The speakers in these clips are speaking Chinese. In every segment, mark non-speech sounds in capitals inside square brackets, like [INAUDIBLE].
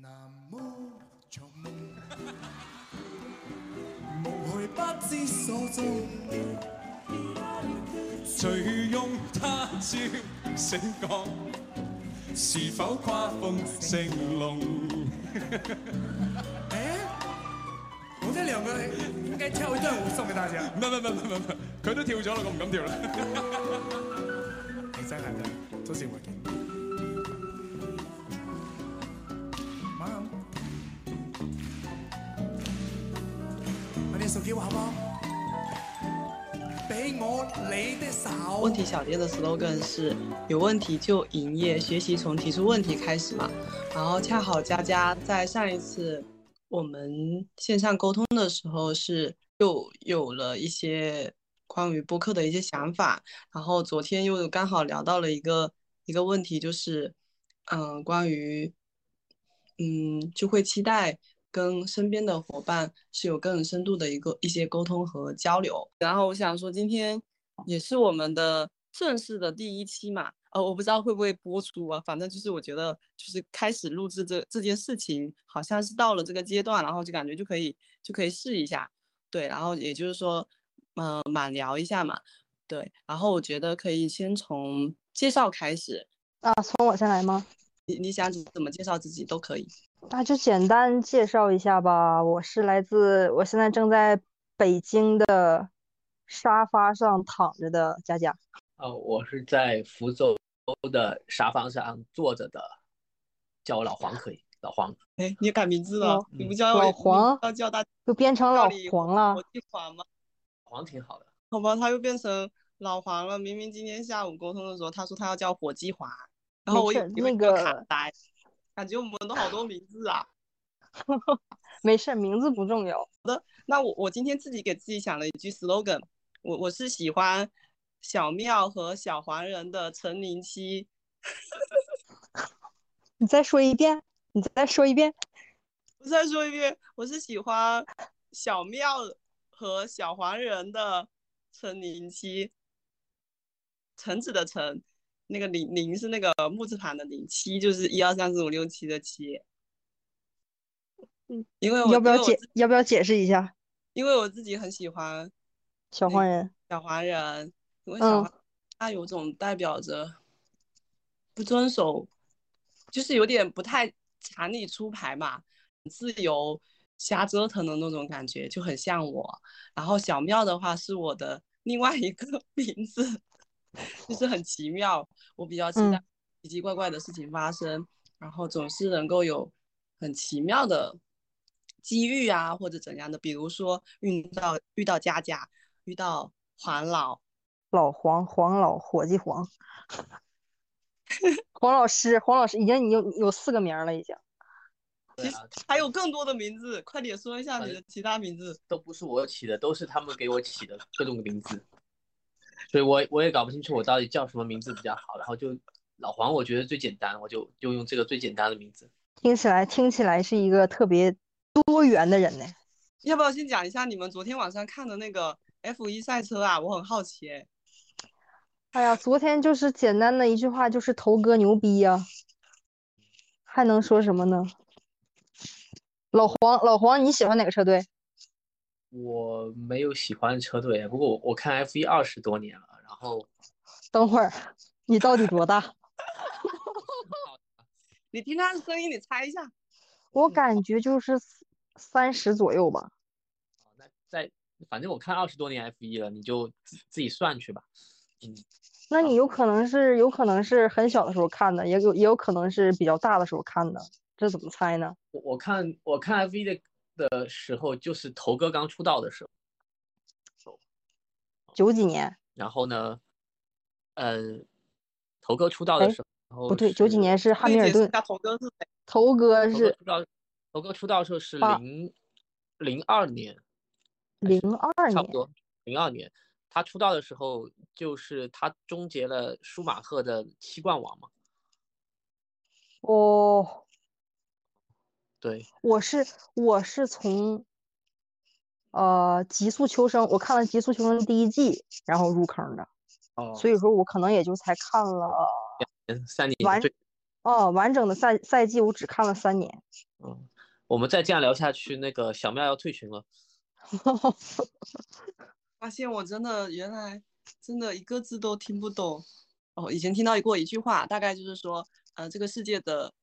那么长夢，無去不知所蹤。醉翁他朝醒覺，是否跨鳳成龍？[LAUGHS] 哎，我这两个应该跳一段舞送给大家。唔係唔係唔係唔係唔係，佢都跳咗啦，我唔敢跳啦。你 [LAUGHS] 真係真，周時會我哋手機好不好？俾我你的手。问题小店的 slogan 是有问题就营业，学习从提出问题开始嘛。然后恰好佳佳在上一次我们线上沟通的时候是又有了一些关于播客的一些想法，然后昨天又刚好聊到了一个一个问题，就是嗯、关于嗯就会期待跟身边的伙伴是有更深度的一个一些沟通和交流。然后我想说，今天也是我们的正式的第一期嘛，呃，我不知道会不会播出啊，反正就是我觉得就是开始录制这这件事情，好像是到了这个阶段，然后就感觉就可以就可以试一下，对，然后也就是说，嗯、满聊一下嘛，对，然后我觉得可以先从介绍开始，啊，从我先来吗？你你想怎么介绍自己都可以。那就简单介绍一下吧。我是来自，我现在正在北京的沙发上躺着的佳佳。呃，我是在福州的沙发上坐着的，叫我老黄可以，老黄。哎，你改名字了老，你不叫老黄要叫大就变成老黄了国。际黄吗？黄挺好的，好吧，他又变成老黄了。明明今天下午沟通的时候，他说他要叫火鸡华，然后我有没事那个卡个呆，感觉我们都好多名字啊。[LAUGHS] 没事，名字不重要。好的那我我今天自己给自己想了一句 slogan，我我是喜欢小妙和小黄人的陈零七，你再说一遍，你再说一遍。我再说一遍，我是喜欢小妙和小黄人的陈零七，橙子的橙，那个零零是那个木字旁的零，七就是一二三四五六七的七。嗯，因为我要不要解我？要不要解释一下因为我自己很喜欢小黄人？小黄人，因为小嗯黄他有种代表着不遵守，就是有点不太常理出牌嘛，自由瞎折腾的那种感觉，就很像我。然后小妙的话是我的另外一个 [LAUGHS] 名字，[LAUGHS] 就是很奇妙，我比较期待嗯奇奇怪怪的事情发生，然后总是能够有很奇妙的机遇啊，或者怎样的，比如说遇到遇到佳佳，遇到黄老，老黄，黄老，伙计黄。[LAUGHS] 黄老师，黄老师，已经有有四个名儿了，已经。其实 [LAUGHS] 还有更多的名字，快点说一下你呃的其他名字。都不是我起的，都是他们给我起的各种名字，所以我我也搞不清楚我到底叫什么名字比较好，然后就老黄我觉得最简单，我就就用这个最简单的名字。听起来听起来是一个特别多元的人呢。要不要先讲一下你们昨天晚上看的那个 F 一赛车啊？我很好奇哎。哎呀，昨天就是简单的一句话，就是头哥牛逼呀、还能说什么呢？老黄，老黄，你喜欢哪个车队？我没有喜欢的车队，不过我我看 F 一二十多年了，然后 [LAUGHS] 等会儿，你到底多大？[LAUGHS] 你听他的声音，你猜一下。我感觉就是三十左右吧。那在反正我看二十多年 F 一了，你就自自己算去吧。嗯，那你有可能是有可能是很小的时候看的，也有也有可能是比较大的时候看的，这怎么猜呢？我我看我看 F 一的的时候，就是头哥刚出道的时候，九几年？然后呢，呃，头哥出道的哎时候不对，九几年是汉密尔顿，头哥是谁？头哥头哥是出道，头哥出道的时候是八零零二年，还零二年。差不多零二年。他出道的时候，就是他终结了舒马赫的七冠王嘛。哦，对，我是我是从呃《极速求生》，我看了《极速求生》第一季，然后入坑的，哦，所以说我可能也就才看了嗯三年完哦完整的赛赛季，我只看了三年。嗯，我们再这样聊下去，那个小妙要退群了。[LAUGHS] 发现我真的原来真的一个字都听不懂。哦，以前听到过一句话，大概就是说，呃，这个世界的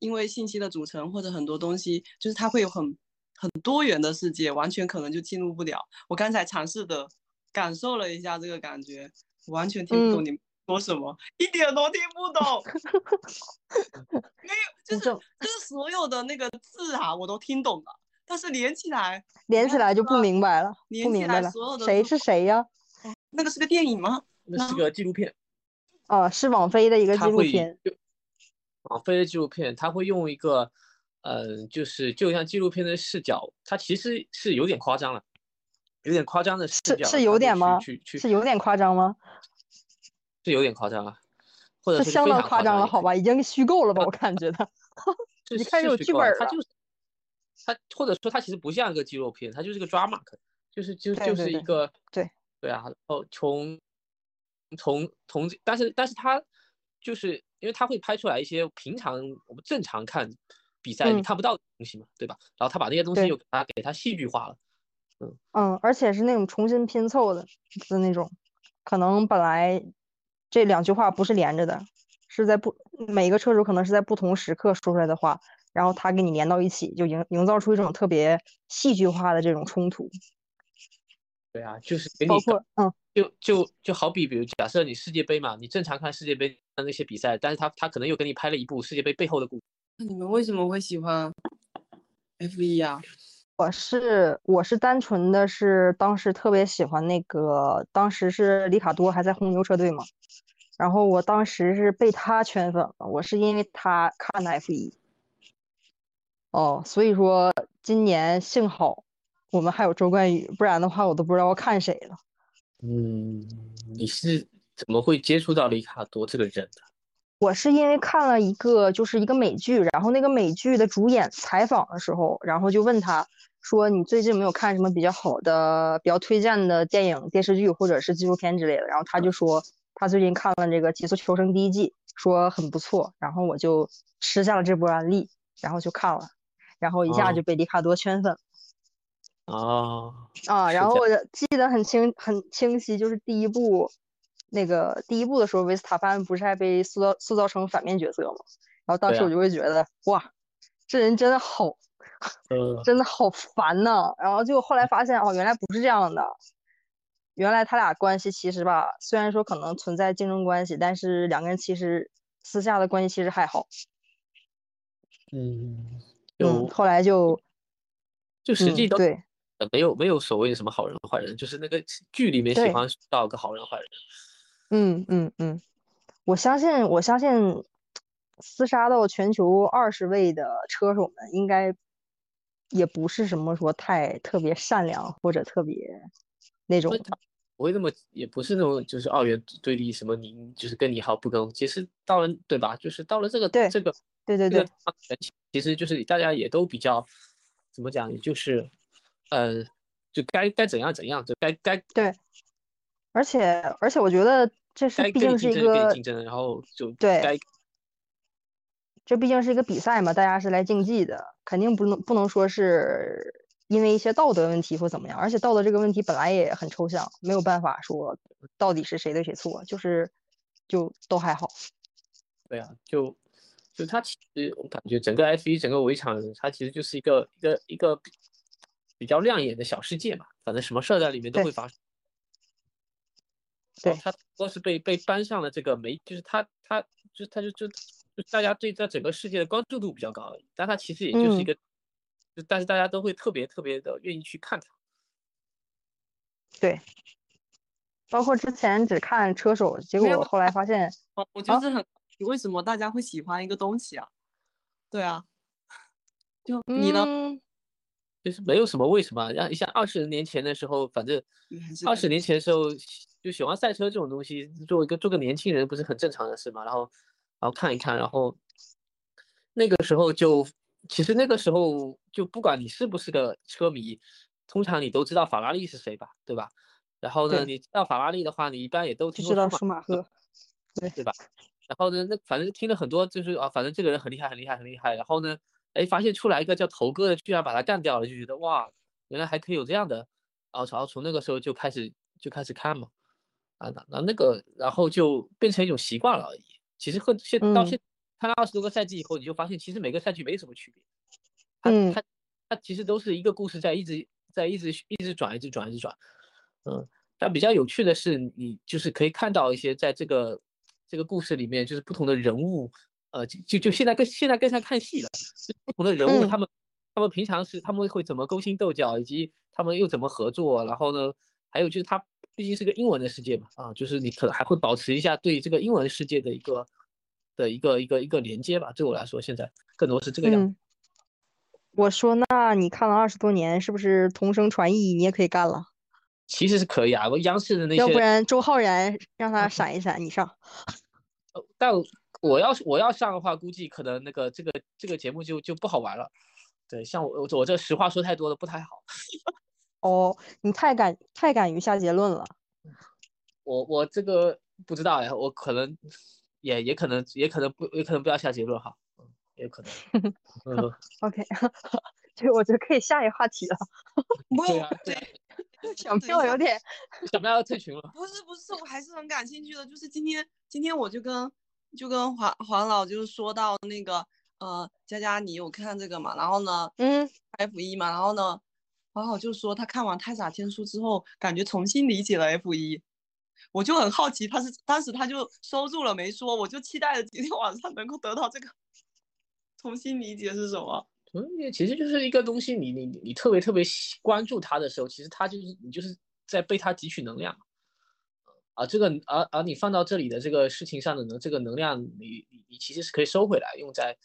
因为信息的组成或者很多东西，就是它会有很很多元的世界，完全可能就进入不了。我刚才尝试的感受了一下这个感觉，完全听不懂嗯你们说什么，一点都听不懂。[LAUGHS] 没有，就是这就是所有的那个字啊，我都听懂了，但是连起来，连起来就不明白了，连起不明白了来所有，的谁是谁呀？那个是个电影吗？那是个纪录片，哦，是网飞的一个纪录片。就网飞的纪录片，他会用一个，呃，就是就像纪录片的视角，它其实是有点夸张了，有点夸张的视角，是是有点吗去去是有点夸张吗？是有点夸张啊，或者是相当夸张了，好吧，已经虚构了吧？[LAUGHS] 我感觉他 [LAUGHS] 是一看就有剧本儿了它就是它或者说它其实不像一个纪录片，它就是个 drama，可就是就就是一个对对啊，然后从从从但是但是它就是因为他会拍出来一些平常我们正常看比赛你嗯。看不到的东西嘛，对吧？然后他把那些东西又给它给他戏剧化了，嗯。嗯，而且是那种重新拼凑的的那种，可能本来这两句话不是连着的，是在不每个车主可能是在不同时刻说出来的话，然后他给你连到一起，就营营造出一种特别戏剧化的这种冲突，对啊，就是给你包括嗯就就就好比，比如假设你世界杯嘛，你正常看世界杯的那些比赛，但是他他可能又给你拍了一部世界杯背后的故事。那你们为什么会喜欢 F 一啊？我是我是单纯的是当时特别喜欢那个，当时是里卡多还在红牛车队嘛，然后我当时是被他圈粉了，我是因为他看的 F 一，哦，所以说今年幸好我们还有周冠宇，不然的话我都不知道要看谁了。嗯，你是怎么会接触到里卡多这个人的？我是因为看了一个就是一个美剧，然后那个美剧的主演采访的时候，然后就问他说：“你最近有没有看什么比较好的、比较推荐的电影、电视剧或者是纪录片之类的？”然后他就说他最近看了这个《极速求生》第一季，说很不错，然后我就吃下了这波安利，然后就看了，然后一下哦就被里卡多圈粉了哦，啊。然后我就记得很清很清晰，就是第一部。那个第一部的时候，维斯塔潘不是还被塑造塑造成反面角色吗？然后当时我就会觉得，哇，这人真的好，呃，真的好烦呐。然后结果后来发现，哦，原来不是这样的，原来他俩关系其实吧，虽然说可能存在竞争关系，但是两个人其实私下的关系其实还好。嗯，嗯，就后来就嗯，就实际都对呃没有没有所谓的什么好人坏人，就是那个剧里面喜欢到个好人坏人。嗯嗯嗯，我相信，我相信，厮杀到全球二十位的车手们，应该也不是什么说太特别善良或者特别那种不会那么，也不是那种就是二元对立，什么你就是跟你好不跟我。其实到了对吧？就是到了这个对这个对对对其其实就是大家也都比较怎么讲，也就是呃，就该该怎样怎样，就该该对，而且而且我觉得这是毕竟是一个竞争，然后就对该这毕竟是一个比赛嘛，大家是来竞技的，肯定不能不能说是因为一些道德问题或怎么样，而且道德这个问题本来也很抽象，没有办法说到底是谁对谁错，就是就都还好。对啊，就就它其实我感觉整个 F 一整个围场，它其实就是一个一个一个比比较亮眼的小世界嘛，反正什么事儿在里面都会发生。对然后它都是被被搬上了这个媒，就是他他就他就就就大家对这整个世界的关注度比较高而已，但他其实也就是一嗯个，就但是大家都会特别特别的愿意去看他。对，包括之前只看车手，结果后来发现，[LAUGHS] 我我就是很，为什么大家会喜欢一个东西啊？对啊，就你呢？嗯，就是没有什么为什么，像像二十年前的时候，反正二十年前的时候就喜欢赛车这种东西，做一个做个年轻人不是很正常的事嘛？然后然后看一看，然后那个时候就其实那个时候就不管你是不是个车迷，通常你都知道法拉利是谁吧，对吧？然后呢，你知道法拉利的话，你一般也都就知道听过舒舒马赫，对吧？然后呢，那反正听了很多，就是啊，反正这个人很厉害，很厉害，很厉害。然后呢，哎，发现出来一个叫头哥的，居然把他干掉了，就觉得哇，原来还可以有这样的然后。从那个时候就开始就开始看嘛，啊，那那那个，然后就变成一种习惯了而已。其实和现到嗯现看了二十多个赛季以后，你就发现其实每个赛季没什么区别。它嗯它它其实都是一个故事在一直在一直一直转一直转一直转，嗯，但比较有趣的是，你就是可以看到一些在这个这个故事里面，就是不同的人物，呃，就就就现在更现在更像看戏了，不同的人物嗯他们他们平常是他们会怎么勾心斗角，以及他们又怎么合作，然后呢，还有就是它毕竟是个英文的世界嘛，啊，就是你可能还会保持一下对这个英文世界的一个的一个一个一个连接吧。对我来说，现在更多是这个样子。嗯，我说，那你看了二十多年，是不是同声传译你也可以干了？其实是可以啊，我央视的那些要不，然周浩然让他 [LAUGHS] 闪一闪，你上。呃但我要是我要上的话，估计可能那个这个这个节目就就不好玩了。对，像我我我这实话说太多了，不太好。[LAUGHS] 哦，你太敢太敢于下结论了。我我这个不知道呀，我可能也也可能也可能不也可能不要下结论哈，嗯，也可能。嗯，[LAUGHS] OK，[LAUGHS] 就我觉得可以下一个话题了。对啊，对啊，小票有点，小喵要退群了。不是不是，我还是很感兴趣的。就是今天今天我就跟就跟黄黄老就是说到那个呃，佳佳你有看这个嘛？然后呢嗯，F 一嘛，然后呢黄老就说他看完《太傻天书》之后，感觉重新理解了 F 一。我就很好奇，他是当时他就收住了没说，我就期待着今天晚上能够得到这个重新理解是什么。重新理解，其实就是一个东西，你你你你特别特别关注它的时候，其实它就是你就是在被它汲取能量。啊，这个而而你放到这里的这个事情上的能，这个能量你你你其实是可以收回来，用在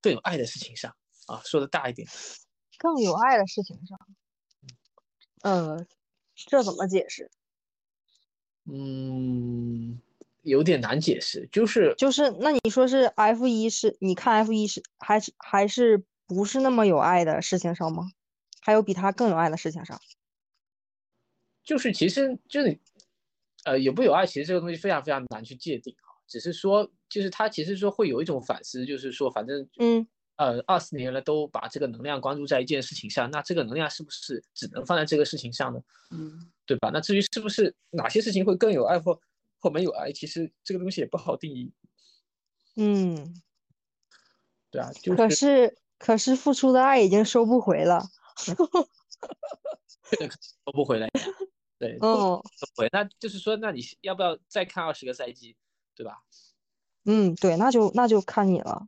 更有爱的事情上啊。说的大一点，更有爱的事情上。呃，这怎么解释？嗯，有点难解释，就是就是那你说是 F 一是你看 F 一是还是还是不是那么有爱的事情上吗？还有比他更有爱的事情上？就是其实就呃有不有爱，其实这个东西非常非常难去界定啊。只是说，就是他其实说会有一种反思，就是说反正嗯呃二十年了都把这个能量关注在一件事情上，那这个能量是不是只能放在这个事情上呢？嗯，对吧？那至于是不是哪些事情会更有爱或或没有爱，其实这个东西也不好定义，嗯，对啊，就可是是可是付出的爱已经收不回了。[LAUGHS] [LAUGHS] 收不回来呀，对，嗯对，那就是说，那你要不要再看二十个赛季，对吧？嗯，对，那就那就看你了，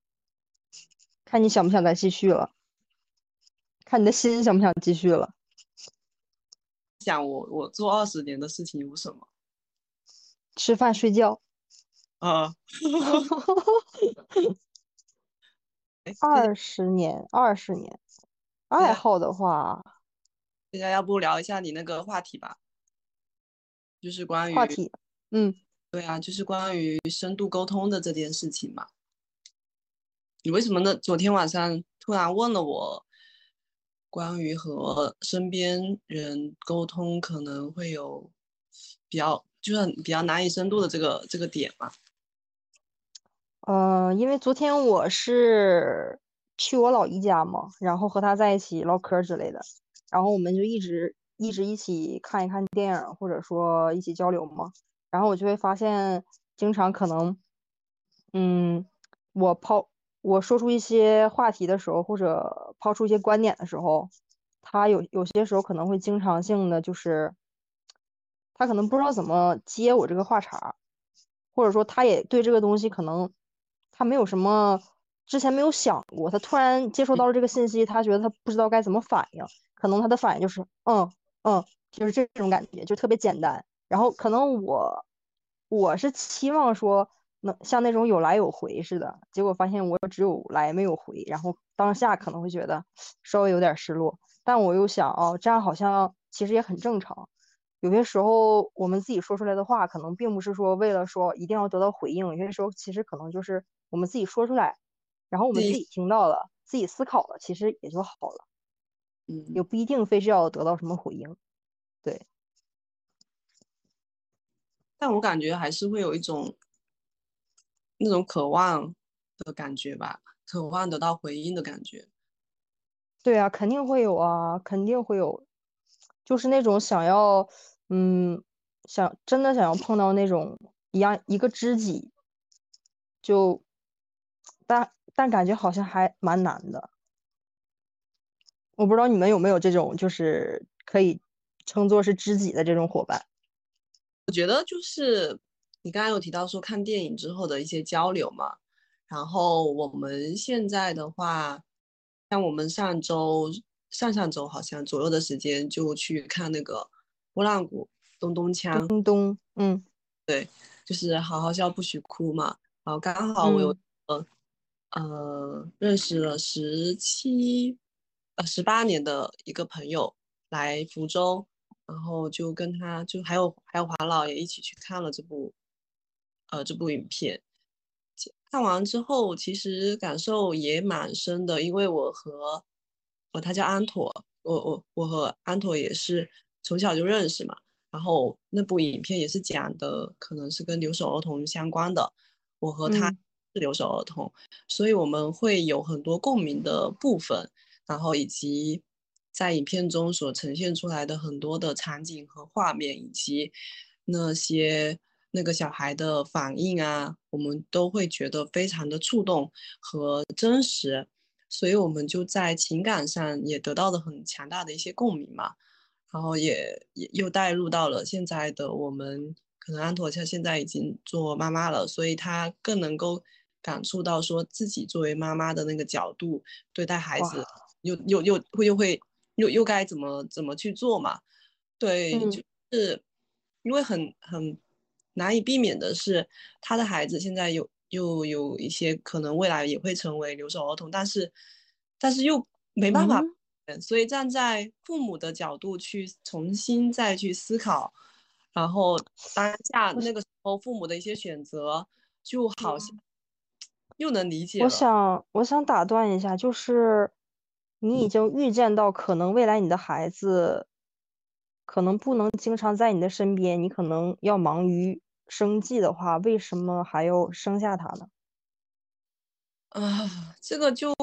看你想不想再继续了，看你的心想不想继续了。想我我做二十年的事情有什么？吃饭睡觉，啊，[LAUGHS] [LAUGHS] 哎二十年，二十年，爱啊好的话，大家要不聊一下你那个话题吧？就是关于话题，嗯，对啊，就是关于深度沟通的这件事情嘛。你为什么呢？昨天晚上突然问了我关于和身边人沟通可能会有比较就是比较难以深度的这个这个点嘛？呃，因为昨天我是去我老姨家嘛，然后和他在一起唠嗑之类的，然后我们就一直一直一起看一看电影，或者说一起交流嘛，然后我就会发现，经常可能，嗯，我抛我说出一些话题的时候，或者抛出一些观点的时候，他有有些时候可能会经常性的就是，他可能不知道怎么接我这个话茬。或者说他也对这个东西可能他没有什么之前没有想过，他突然接收到了这个信息，他觉得他不知道该怎么反应，可能他的反应就是嗯嗯，就是这种感觉，就特别简单。然后可能我我是期望说能像那种有来有回似的，结果发现我只有来没有回，然后当下可能会觉得稍微有点失落，但我又想哦，这样好像其实也很正常。有些时候我们自己说出来的话，可能并不是说为了说一定要得到回应，有些时候其实可能就是我们自己说出来，然后我们自己自己听到了，自己思考了，其实也就好了，嗯，也不一定非是要得到什么回应。对，但我感觉还是会有一种那种渴望的感觉吧，渴望得到回应的感觉。对啊，肯定会有啊，肯定会有，就是那种想要，嗯，想真的想要碰到那种一样一个知己，就，但但感觉好像还蛮难的。我不知道你们有没有这种，就是可以称作是知己的这种伙伴。我觉得就是你刚刚有提到说看电影之后的一些交流嘛，然后我们现在的话，像我们上周、上上周好像左右的时间就去看那个拨浪鼓咚咚锵，咚咚，嗯，对，就是好好笑不许哭嘛。然后刚好我有嗯呃呃认识了十七呃十八年的一个朋友来福州，然后就跟他就还有还有华老也一起去看了这部呃这部影片。看完之后，其实感受也蛮深的，因为我和我他叫安妥，我我我和安妥也是从小就认识嘛。然后那部影片也是讲的，可能是跟留守儿童相关的。我和他嗯是留守儿童，所以我们会有很多共鸣的部分，然后以及在影片中所呈现出来的很多的场景和画面，以及那些那个小孩的反应啊，我们都会觉得非常的触动和真实，所以我们就在情感上也得到了很强大的一些共鸣嘛。然后也也又带入到了现在的我们，可能安妥她现在已经做妈妈了，所以她更能够感触到说自己作为妈妈的那个角度对待孩子哇，又又又会又会又又该怎么怎么去做嘛？对，嗯就是因为很很难以避免的是，他的孩子现在有又有一些可能未来也会成为留守儿童，但是但是又没办法嗯所以站在父母的角度去重新再去思考，然后当下那个时候父母的一些选择，就好像又能理解我。想，我想打断一下，就是你已经预见到可能未来你的孩子可能不能经常在你的身边，你可能要忙于生计的话，为什么还要生下他呢？啊，这个就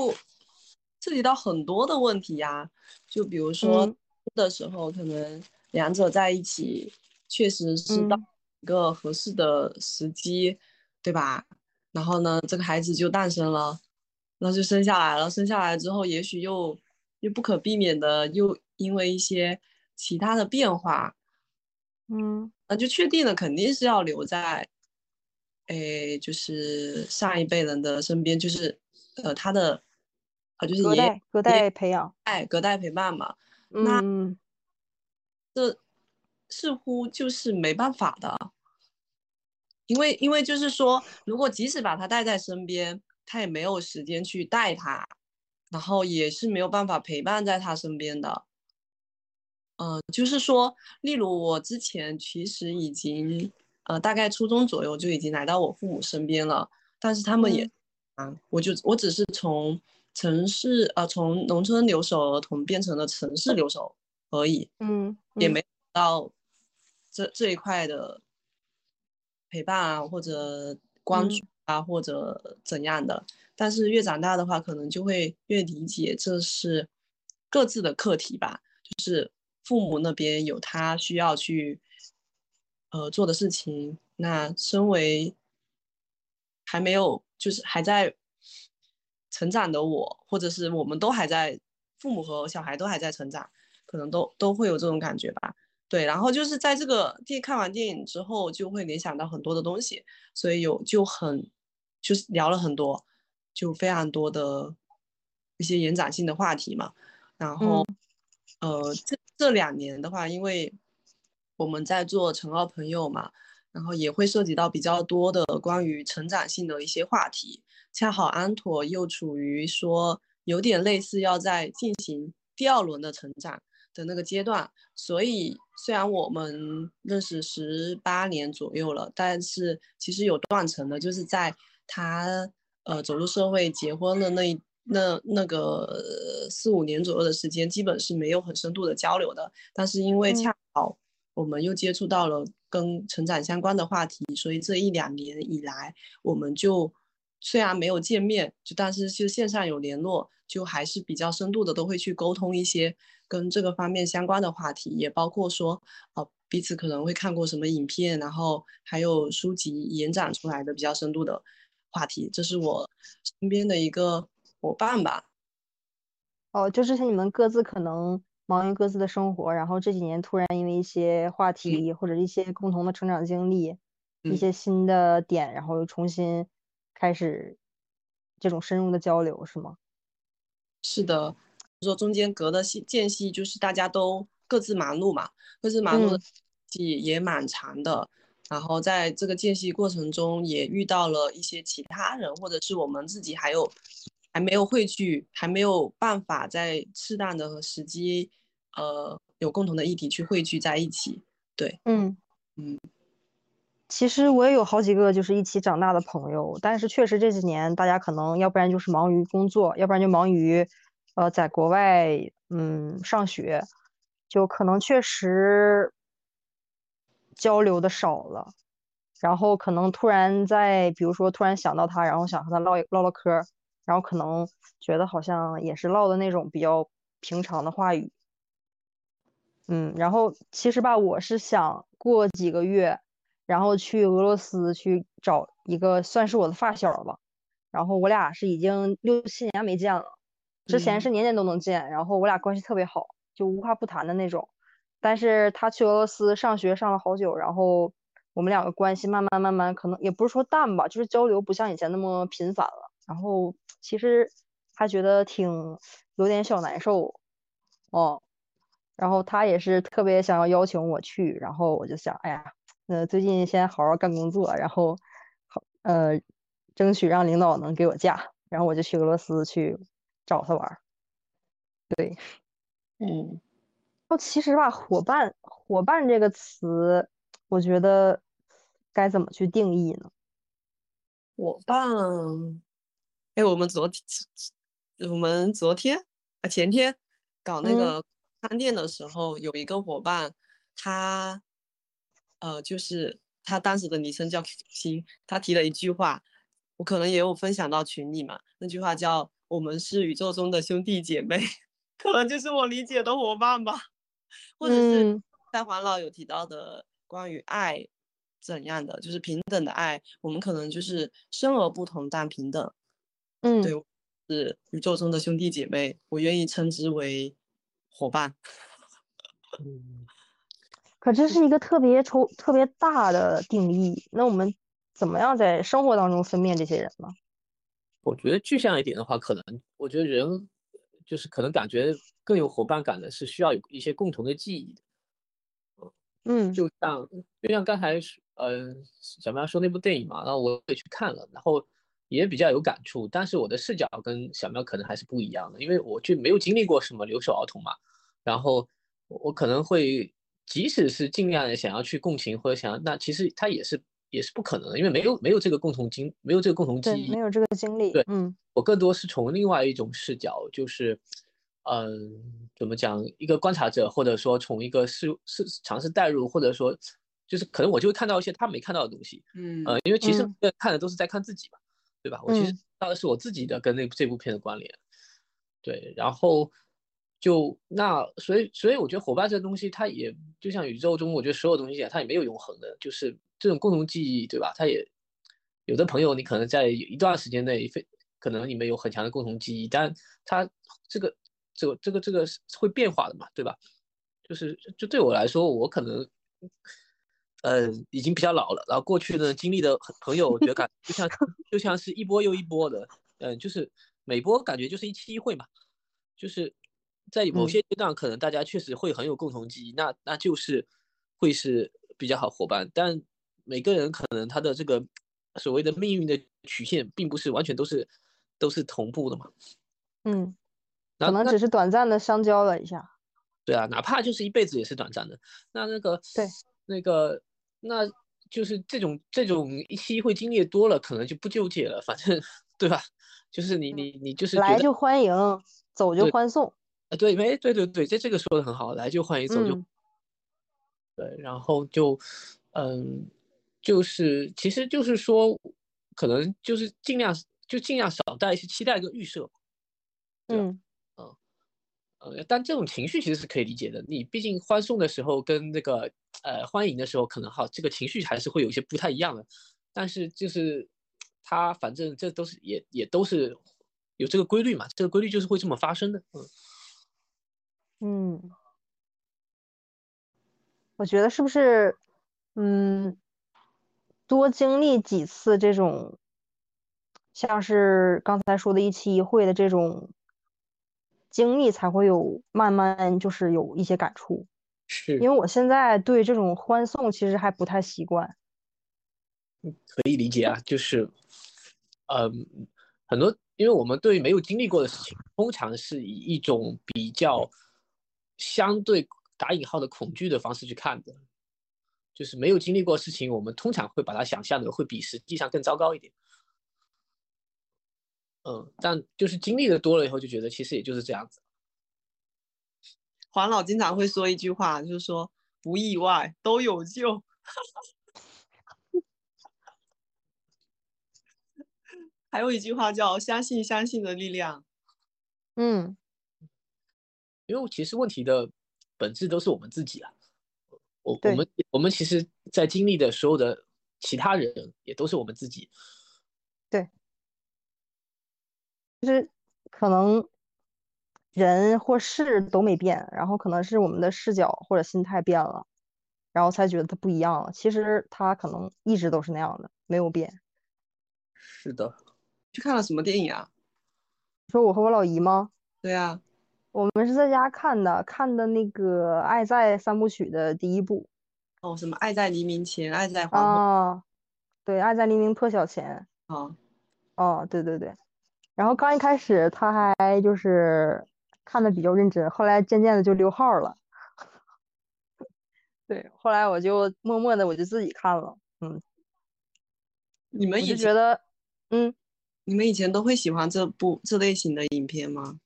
涉及到很多的问题呀，就比如说嗯的时候，可能两者在一起，确实是到嗯一个合适的时机，对吧？然后呢，这个孩子就诞生了，然后就生下来了，生下来之后，也许又又不可避免的又因为一些其他的变化，嗯。那就确定了肯定是要留在，哎，就是上一辈人的身边，就是呃他的，呃就是隔代隔代培养，哎隔代陪伴嘛，那嗯。这似乎就是没办法的，因为因为就是说，如果即使把他带在身边，他也没有时间去带他，然后也是没有办法陪伴在他身边的。嗯，就是说，例如我之前其实已经，呃，大概初中左右就已经来到我父母身边了，但是他们也，啊，我就我只是从城市，呃，从农村留守儿童变成了城市留守而已，嗯嗯也没到这这一块的陪伴啊，或者关注啊，或者怎样的。但是越长大的话，可能就会越理解这是各自的课题吧。就是父母那边有他需要去呃做的事情，那身为还没有就是还在成长的我，或者是我们都还在，父母和小孩都还在成长，可能都都会有这种感觉吧。对，然后就是在这个电看完电影之后，就会联想到很多的东西，所以有就很就是聊了很多，就非常多的一些延展性的话题嘛。然后，呃，这这两年的话，因为我们在做陈奥朋友嘛，然后也会涉及到比较多的关于成长性的一些话题。恰好安妥又处于说有点类似要在进行第二轮的成长的那个阶段，所以虽然我们认识十八年左右了，但是其实有断层的，就是在他呃走入社会、结婚的那那那个四五年左右的时间，基本是没有很深度的交流的。但是因为嗯恰好我们又接触到了跟成长相关的话题，所以这一两年以来，我们就虽然没有见面，就但是就线上有联络，就还是比较深度的，都会去沟通一些跟这个方面相关的话题，也包括说，呃，彼此可能会看过什么影片，然后还有书籍延展出来的比较深度的话题。这是我身边的一个伙伴吧。哦，就之前你们各自可能忙于各自的生活，然后这几年突然因为一些话题或者一些共同的成长经历，一嗯些新的点，然后又重新开始这种深入的交流，是吗？是的，说中间隔的隙间隙，就是大家都各自忙碌嘛，各自忙碌的也蛮长的。然后在这个间隙过程中，也遇到了一些其他人，或者是我们自己还有还没有汇聚，还没有办法在适当的和时机，呃，有共同的议题去汇聚在一起。对，嗯嗯，其实我也有好几个就是一起长大的朋友，但是确实这几年大家可能要不然就是忙于工作，要不然就忙于呃在国外嗯上学，就可能确实交流的少了。然后可能突然在，比如说突然想到他，然后想和他唠一唠唠嗑儿，然后可能觉得好像也是唠的那种比较平常的话语。嗯，然后其实吧，我是想过几个月，然后去俄罗斯去找一个算是我的发小吧。然后我俩是已经六七年没见了，之前嗯是年年都能见，然后我俩关系特别好，就无话不谈的那种。但是他去俄罗斯上学上了好久，然后我们两个关系慢慢慢慢，可能也不是说淡吧，就是交流不像以前那么频繁了。然后其实他觉得挺有点小难受，哦。然后他也是特别想要邀请我去，然后我就想，哎呀，呃，最近先好好干工作，然后好，呃，争取让领导能给我假，然后我就去俄罗斯去找他玩儿。对，嗯，哦，其实吧，伙伴，伙伴这个词，我觉得该怎么去定义呢？伙伴，哎，我们昨天，我们昨天啊前天搞那嗯个餐店的时候，有一个伙伴，他，呃，就是他当时的昵称叫星，他提了一句话，我可能也有分享到群里嘛，那句话叫“我们是宇宙中的兄弟姐妹”，[LAUGHS] 可能就是我理解的伙伴吧，或者是嗯在黄老有提到的关于爱怎样的，就是平等的爱，我们可能就是生而不同但平等，嗯对，是宇宙中的兄弟姐妹，我愿意称之为伙伴。嗯，[LAUGHS] 可这是一个特别抽、特别大的定义。那我们怎么样在生活当中分辨这些人呢？我觉得具象一点的话，可能我觉得人就是可能感觉更有伙伴感的是需要有一些共同的记忆的。嗯就像就像刚才是呃小喵说那部电影嘛，然后我也去看了，然后也比较有感触，但是我的视角跟小喵可能还是不一样的，因为我就没有经历过什么留守儿童嘛，然后我我可能会即使是尽量的想要去共情或者想要，那其实他也是也是不可能的，因为没有没有这个共同经没有这个共同记，忆没，有这个经历。对嗯。我更多是从另外一种视角，就是，嗯，怎么讲，一个观察者，或者说从一个试试尝试代入，或者说，就是可能我就会看到一些他没看到的东西，嗯。呃，因为其实看的都是在看自己嘛，对吧？我其实到的是我自己的跟那这部片的关联，对，然后就那所以所以我觉得伙伴这东西，它也就像宇宙中，我觉得所有东西一样，它也没有永恒的，就是这种共同记忆，对吧？它也有的朋友，你可能在一段时间内非可能你们有很强的共同记忆，但它这个这个这个这个是会变化的嘛，对吧？就是就对我来说，我可能。呃，已经比较老了，然后过去呢经历的朋友，我觉得感就像就像是一波又一波的，嗯、就是每波感觉就是一期一会嘛，就是在某嗯些阶段，可能大家确实会很有共同记忆，那那就是会是比较好伙伴，但每个人可能他的这个所谓的命运的曲线，并不是完全都是都是同步的嘛，嗯，可能只是短暂的相交了一下。对啊，哪怕就是一辈子也是短暂的。那那个对那个那就是这种这种一期会经历多了，可能就不纠结了，反正对吧？就是你你你就是来就欢迎，走就欢送。啊，对，没对对对，这这个说的很好，来就欢迎，走就、嗯对，然后就嗯，就是其实就是说，可能就是尽量就尽量少带一些期待跟预设。对啊嗯呃，但这种情绪其实是可以理解的。你毕竟欢送的时候跟那个呃欢迎的时候，可能哈这个情绪还是会有一些不太一样的。但是就是它反正这都是也也都是有这个规律嘛，这个规律就是会这么发生的。嗯，嗯，我觉得是不是，嗯，多经历几次这种，像是刚才说的一期一会的这种经历，才会有慢慢就是有一些感触。是因为我现在对这种欢送其实还不太习惯。可以理解啊，就是，嗯，很多，因为我们对没有经历过的事情，通常是以一种比较相对打引号的恐惧的方式去看的，就是没有经历过事情，我们通常会把它想象的会比实际上更糟糕一点。嗯，但就是经历的多了以后，就觉得其实也就是这样子。黄老经常会说一句话，就是说不意外都有救。[LAUGHS] 还有一句话叫“相信相信的力量嗯因为其实问题的本质都是我们自己啊。我我们我们其实，在经历的所有的其他人，也都是我们自己。对就是可能人或事都没变，然后可能是我们的视角或者心态变了，然后才觉得它不一样了。其实它可能一直都是那样的，没有变。是的，”。去看了什么电影啊？说我和我老姨吗？对啊，我们是在家看的，看的那个《爱在三部曲》的第一部哦，什么“爱在黎明前，爱在黄昏啊，对，《爱在黎明破晓前》。”啊，哦，对对对。然后刚一开始他还就是看的比较认真，后来渐渐的就溜号了。[LAUGHS] 对，后来我就默默的我就自己看了，嗯，你们以前觉得，嗯，你们以前都会喜欢这部这类型的影片吗？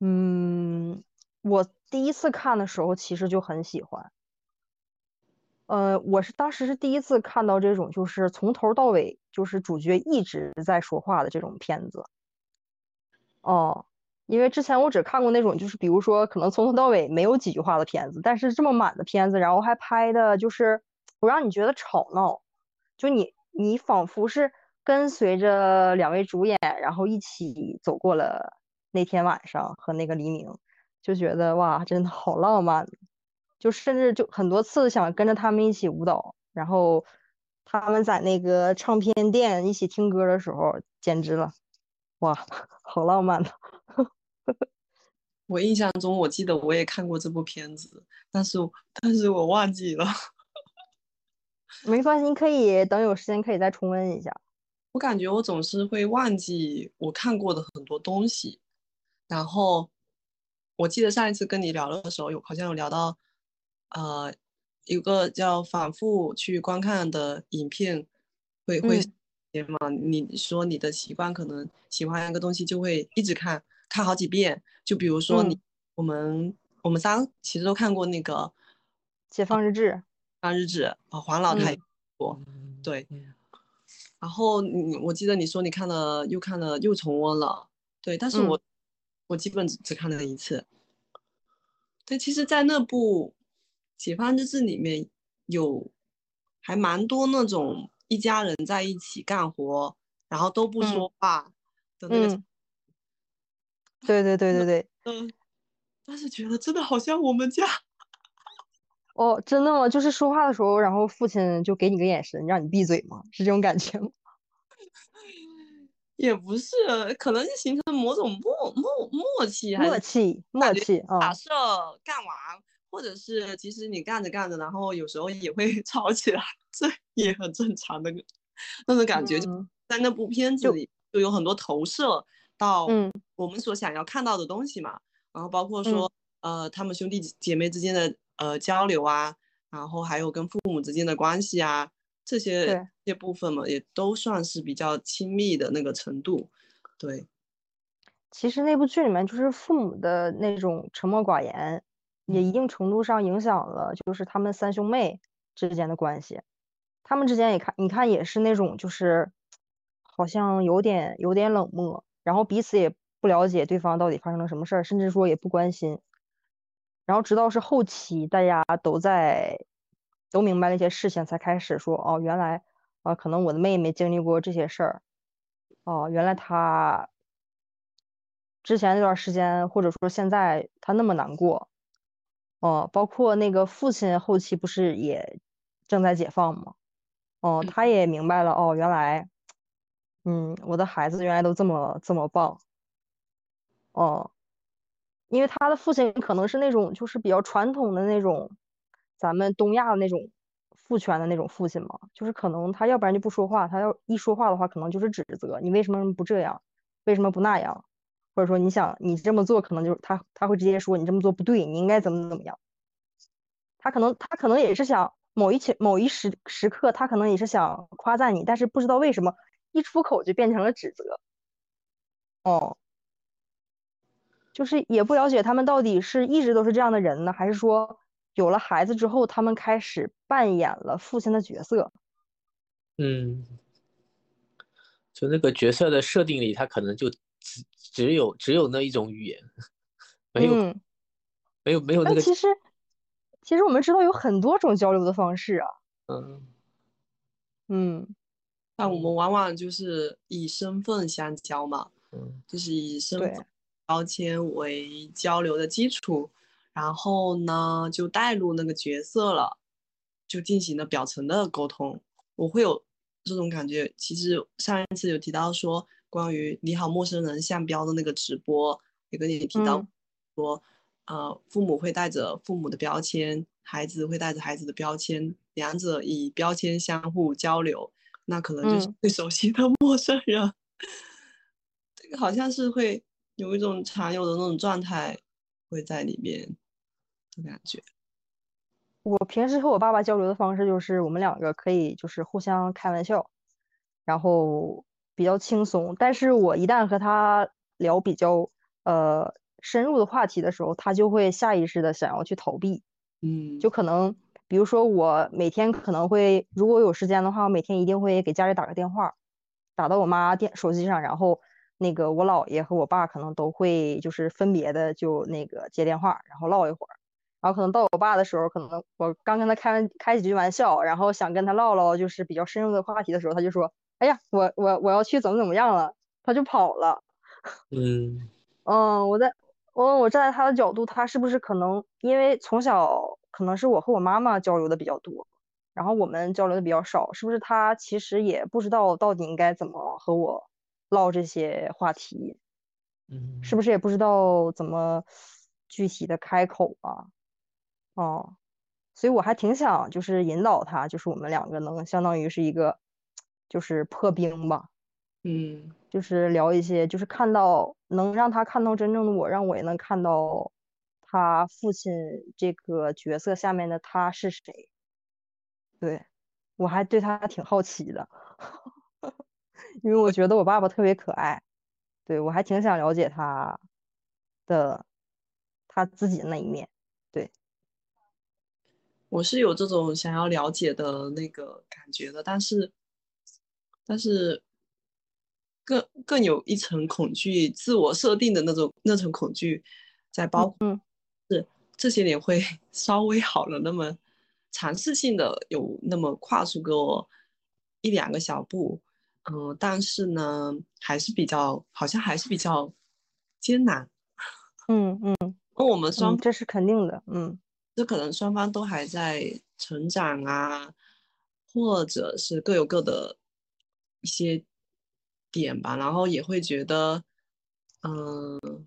嗯，我第一次看的时候其实就很喜欢。呃，我是当时是第一次看到这种，就是从头到尾就是主角一直在说话的这种片子。哦，因为之前我只看过那种，就是比如说可能从头到尾没有几句话的片子，但是这么满的片子，然后还拍的就是不让你觉得吵闹，就你你仿佛是跟随着两位主演，然后一起走过了那天晚上和那个黎明，就觉得哇，真的好浪漫，就甚至就很多次想跟着他们一起舞蹈，然后他们在那个唱片店一起听歌的时候，简直了，哇，好浪漫的。[LAUGHS] 我印象中，我记得我也看过这部片子，但是但是我忘记了。没关系，你可以等有时间可以再重温一下。我感觉我总是会忘记我看过的很多东西，然后我记得上一次跟你聊的时候，有好像有聊到，呃，有个叫反复去观看的影片，会会嗯嘛？你说你的习惯可能喜欢一个东西就会一直看，看好几遍。就比如说你，嗯我们我们仨其实都看过那个解放日志，《放日志》啊，黄老他也嗯，对。嗯然后你我记得你说你看了又看了又重温了，对，但是嗯我、我基本只只看了一次。对，其实，在那部《解放日志》里面有还蛮多那种一家人在一起干活，然后都不嗯说话的那个嗯，对对对对对。嗯，但是觉得真的好像我们家，哦，真的吗？就是说话的时候，然后父亲就给你个眼神，让你闭嘴吗？是这种感觉吗？也不是，可能是形成某种默默默契，默契，默契啊，假设干完，或者是其实你干着干着，然后有时候也会 [LAUGHS] 吵起来，这也很正常的那种感觉。在那部片子里，就有很多投射到嗯我们所想要看到的东西嘛。然后包括说，呃，他们兄弟姐妹之间的呃交流啊，然后还有跟父母之间的关系啊，这些这些部分嘛，也都算是比较亲密的那个程度。对，其实那部剧里面就是父母的那种沉默寡言，也一定程度上影响了就是他们三兄妹之间的关系。他们之间也看，你看也是那种就是好像有点有点冷漠，然后彼此也不了解对方到底发生了什么事儿，甚至说也不关心。然后直到是后期大家都在都明白了一些事情，才开始说哦，原来啊，可能我的妹妹经历过这些事儿，哦，原来她之前那段时间或者说现在她那么难过，哦，包括那个父亲后期不是也正在解放吗？哦，他也明白了哦，原来，嗯，我的孩子原来都这么这么棒，哦。因为他的父亲可能是那种就是比较传统的那种，咱们东亚的那种父权的那种父亲嘛，就是可能他要不然就不说话，他要一说话的话，可能就是指责你为什么不这样，为什么不那样，或者说你想你这么做，可能就是他他会直接说你这么做不对，你应该怎么怎么样。他可能他可能也是想某一前某一时时刻，他可能也是想夸赞你，但是不知道为什么一出口就变成了指责。哦。就是也不了解他们到底是一直都是这样的人呢，还是说有了孩子之后，他们开始扮演了父亲的角色？嗯，就那个角色的设定里，他可能就只只有只有那一种语言，没有没有没有那个。其实其实我们知道有很多种交流的方式啊。嗯嗯，但我们往往就是以身份相交嘛，嗯，就是以身份。标签为交流的基础，然后呢，就带入那个角色了，就进行了表层的沟通。我会有这种感觉。其实上一次有提到说，关于你好陌生人向标的那个直播，也跟你提到说，呃，父母会带着父母的标签，孩子会带着孩子的标签，两者以标签相互交流，那可能就是最熟悉的 [LAUGHS] 陌生人。这个好像是会。有一种常有的那种状态会在里面的感觉。我平时和我爸爸交流的方式就是，我们两个可以就是互相开玩笑，然后比较轻松。但是我一旦和他聊比较呃深入的话题的时候，他就会下意识的想要去逃避。嗯，就可能比如说我每天可能会，如果有时间的话，我每天一定会给家里打个电话，打到我妈电手机上，然后。那个我姥爷和我爸可能都会就是分别的就那个接电话，然后唠一会儿，然后可能到我爸的时候，可能我刚跟他开完开几句玩笑，然后想跟他唠唠就是比较深入的话题的时候，他就说：“哎呀，我我我要去怎么怎么样了。”他就跑了。[LAUGHS] 嗯嗯，我在我我站在他的角度，他是不是可能因为从小可能是我和我妈妈交流的比较多，然后我们交流的比较少，是不是他其实也不知道到底应该怎么和我。唠这些话题，嗯，是不是也不知道怎么具体的开口啊？哦，所以我还挺想就是引导他，就是我们两个能相当于是一个就是破冰吧，嗯，就是聊一些，就是看到能让他看到真正的我，让我也能看到他父亲这个角色下面的他是谁。对我还对他挺好奇的。[LAUGHS] 因为我觉得我爸爸特别可爱，对我还挺想了解他的他自己的那一面。对，我是有这种想要了解的那个感觉的，但是但是更更有一层恐惧，自我设定的那种那层恐惧在包嗯，是这些年会 [LAUGHS] 稍微好了那么尝试性的有那么跨出个一两个小步。嗯，但是呢，还是比较，好像还是比较艰难。嗯 [LAUGHS] 嗯，那我们双这是肯定的。嗯，这可能双方都还在成长啊，或者是各有各的一些点吧，然后也会觉得，嗯，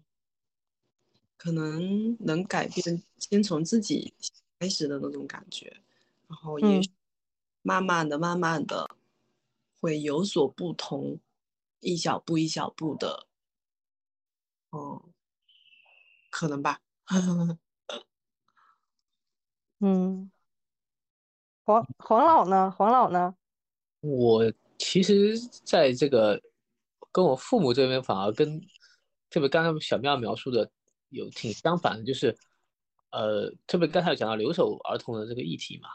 可能能改变，先从自己开始的那种感觉，然后也慢慢的、慢慢的。会有所不同，一小步一小步的，嗯，可能吧。[LAUGHS] 嗯，黄黄老呢？黄老呢？我其实在这个跟我父母这边，反而跟特别刚刚小妙描述的有挺相反的，就是呃，特别刚才有讲到留守儿童的这个议题嘛，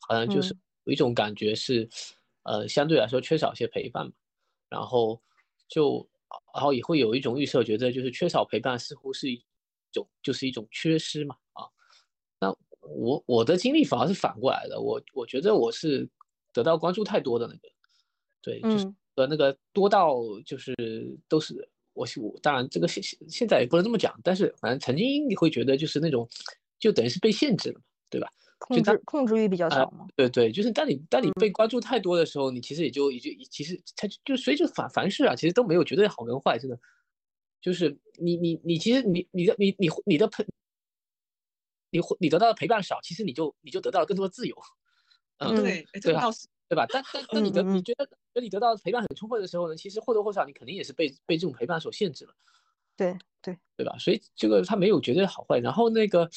好像就是有一种感觉是，呃，相对来说缺少一些陪伴嘛，然后就然后也会有一种预设，觉得就是缺少陪伴似乎是一种就是一种缺失嘛啊。那我我的经历反而是反过来的，我我觉得我是得到关注太多的那个，对，就是嗯呃那个多到就是都是我我当然这个现现现在也不能这么讲，但是反正曾经你会觉得就是那种就等于是被限制了嘛，对吧？控他制控制欲比较呃强嘛。对对，就是当你当你嗯被关注太多的时候，你其实也就也就其实它就就所以就凡凡事啊，其实都没有绝对好跟坏，真的，就是你你你其实你你的你你你的陪你你得到的陪伴少，其实你就你就得到了更多的自由，嗯，嗯对，对吧对吧？但但但你得嗯嗯嗯你觉得当你得到的陪伴很充分的时候呢，其实或多或少你肯定也是被被这种陪伴所限制了。对对，对吧？所以这个他没有绝对好坏。然后那个，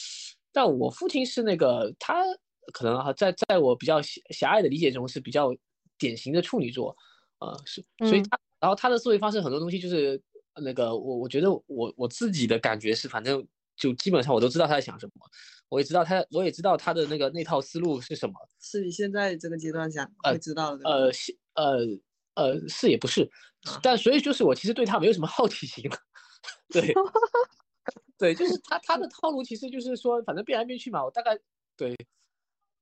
但我父亲是那个他可能哈，在在我比较狭狭隘的理解中是比较典型的处女座，呃，是，所以嗯他然后他的思维方式很多东西就是那个我我觉得我我自己的感觉是，反正就基本上我都知道他在想什么，我也知道他我也知道他的那个那套思路是什么，是你现在这个阶段想呃会知道的。呃是呃呃是也不是啊，但所以就是我其实对他没有什么好奇心了，[LAUGHS] 对对，就是他他的套路其实就是说，反正变来变去嘛，我大概对，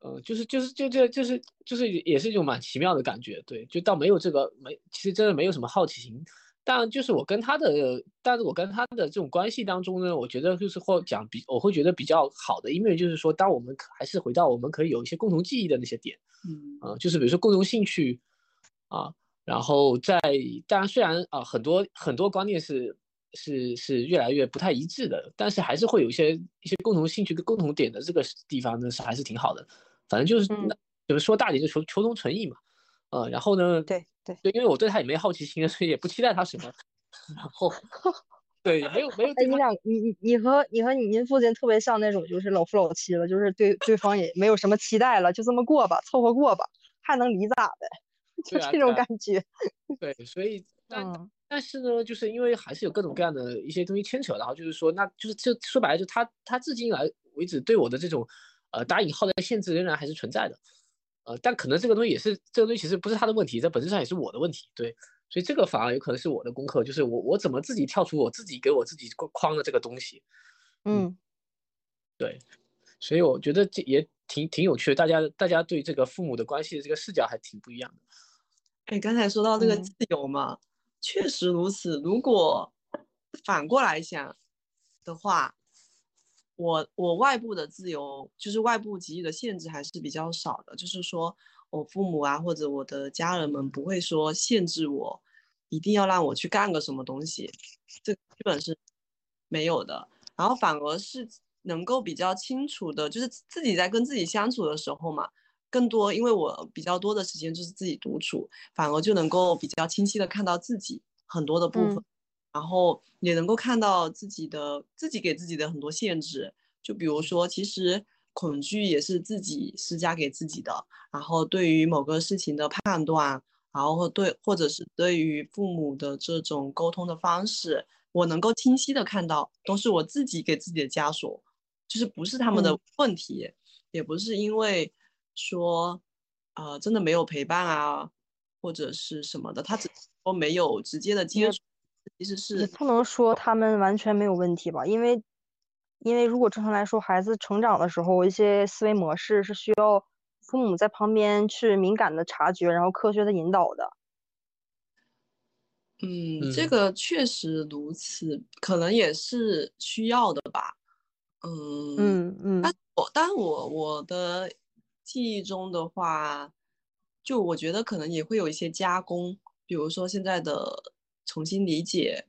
呃，就是就是就这就是就是也是一种蛮奇妙的感觉，对，就倒没有这个没，其实真的没有什么好奇心。但就是我跟他的，但是我跟他的这种关系当中呢，我觉得就是或讲比，我会觉得比较好的一面就是说，当我们可还是回到我们可以有一些共同记忆的那些点，嗯。啊、就是比如说共同兴趣啊，然后在当然虽然啊很多很多观念是是是越来越不太一致的，但是还是会有一些一些共同兴趣跟共同点的这个地方呢是还是挺好的，反正就是嗯。那就是说大点就求求同存异嘛，呃，然后呢，对对，对，因为我对他也没好奇心，[LAUGHS] 所以也不期待他什么，然后 [LAUGHS] 对没有没有哎，你俩，你你你和你和你您父亲特别像那种就是老夫老妻了，就是对对方也没有什么期待了，就这么过吧，凑合过吧，还能离咋的？就这种对啊对啊感觉。对，所以 [LAUGHS] 但嗯但是呢，就是因为还是有各种各样的一些东西牵扯，然后就是说，那就是就说白了，就他他至今来为止对我的这种呃打引号的限制仍然还是存在的，呃，但可能这个东西也是这个东西其实不是他的问题，在本质上也是我的问题，对，所以这个反而有可能是我的功课，就是我我怎么自己跳出我自己给我自己框框的这个东西，嗯对，所以我觉得这也挺挺有趣的，大家大家对这个父母的关系的这个视角还挺不一样的，哎，刚才说到这个嗯。自由嘛，确实如此。如果反过来想的话，我我外部的自由，就是外部给予的限制还是比较少的。就是说我父母啊，或者我的家人们不会说限制我，一定要让我去干个什么东西，这基本是没有的。然后反而是能够比较清楚的，就是自己在跟自己相处的时候嘛，更多因为我比较多的时间就是自己独处，反而就能够比较清晰的看到自己很多的部分，然后也能够看到自己的自己给自己的很多限制，就比如说，其实恐惧也是自己施加给自己的，然后对于某个事情的判断，然后对或者是对于父母的这种沟通的方式，我能够清晰的看到，都是我自己给自己的枷锁，就是不是他们的嗯。问题，也不是因为说，呃，真的没有陪伴啊，或者是什么的，他只是说没有直接的接触，其实也是不能说他们完全没有问题吧，因为因为如果正常来说，孩子成长的时候，一些思维模式是需要父母在旁边去敏感的察觉，然后科学的引导的。嗯，这嗯个确实如此，可能也是需要的吧。嗯，嗯嗯但我但我我的记忆中的话，就我觉得可能也会有一些加工，比如说现在的重新理解，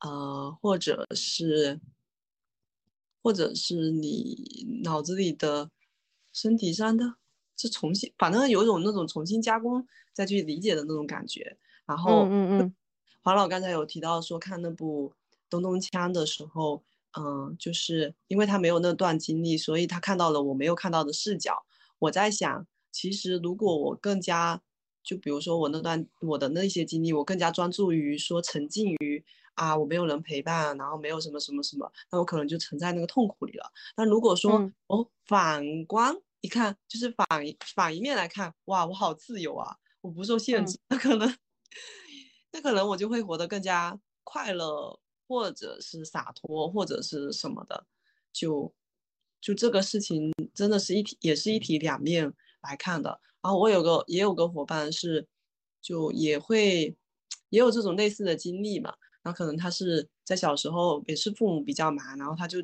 呃，或者是或者是你脑子里的、身体上的，就重新，反正有一种那种重新加工再去理解的那种感觉。然后，嗯嗯嗯黄老刚才有提到说看那部《东东锵》的时候，嗯，就是因为他没有那段经历，所以他看到了我没有看到的视角。我在想，其实如果我更加，就比如说我那段我的那些经历，我更加专注于说沉浸于啊，我没有人陪伴，然后没有什么什么什么，那我可能就沉在那个痛苦里了。但如果说嗯我反观一看就是反反一面来看，哇，我好自由啊，我不受限制，那可能 [LAUGHS] 那可能我就会活得更加快乐，或者是洒脱，或者是什么的，就就这个事情真的是一体，也是一体两面来看的。然后我有个也有个伙伴是，就也会也有这种类似的经历嘛。然后可能他是在小时候也是父母比较忙，然后他就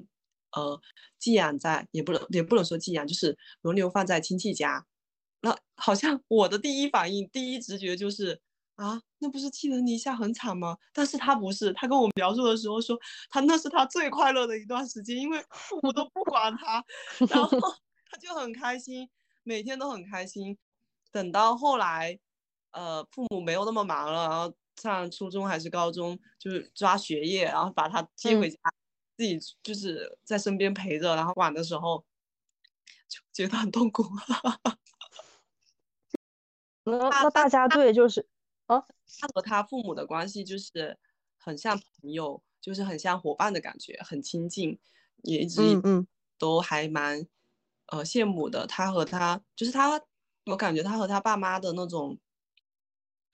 呃寄养在也不能也不能说寄养，就是轮流放在亲戚家。那好像我的第一反应、第一直觉就是啊，那不是寄人篱下很惨吗？但是他不是，他跟我描述的时候说，他那是他最快乐的一段时间，因为父母都不管他，[LAUGHS] 然后 [LAUGHS] 他就很开心，每天都很开心。等到后来，呃，父母没有那么忙了，然后上初中还是高中，就是抓学业，然后把他接回家，自己就是在身边陪着，然后晚的时候，就觉得很痛苦。那 [LAUGHS] 那大家对就是啊，他和他父母的关系就是很像朋友，就是很像伙伴的感觉，很亲近，也一直都还蛮呃羡慕的。他和他就是他。我感觉他和他爸妈的那种，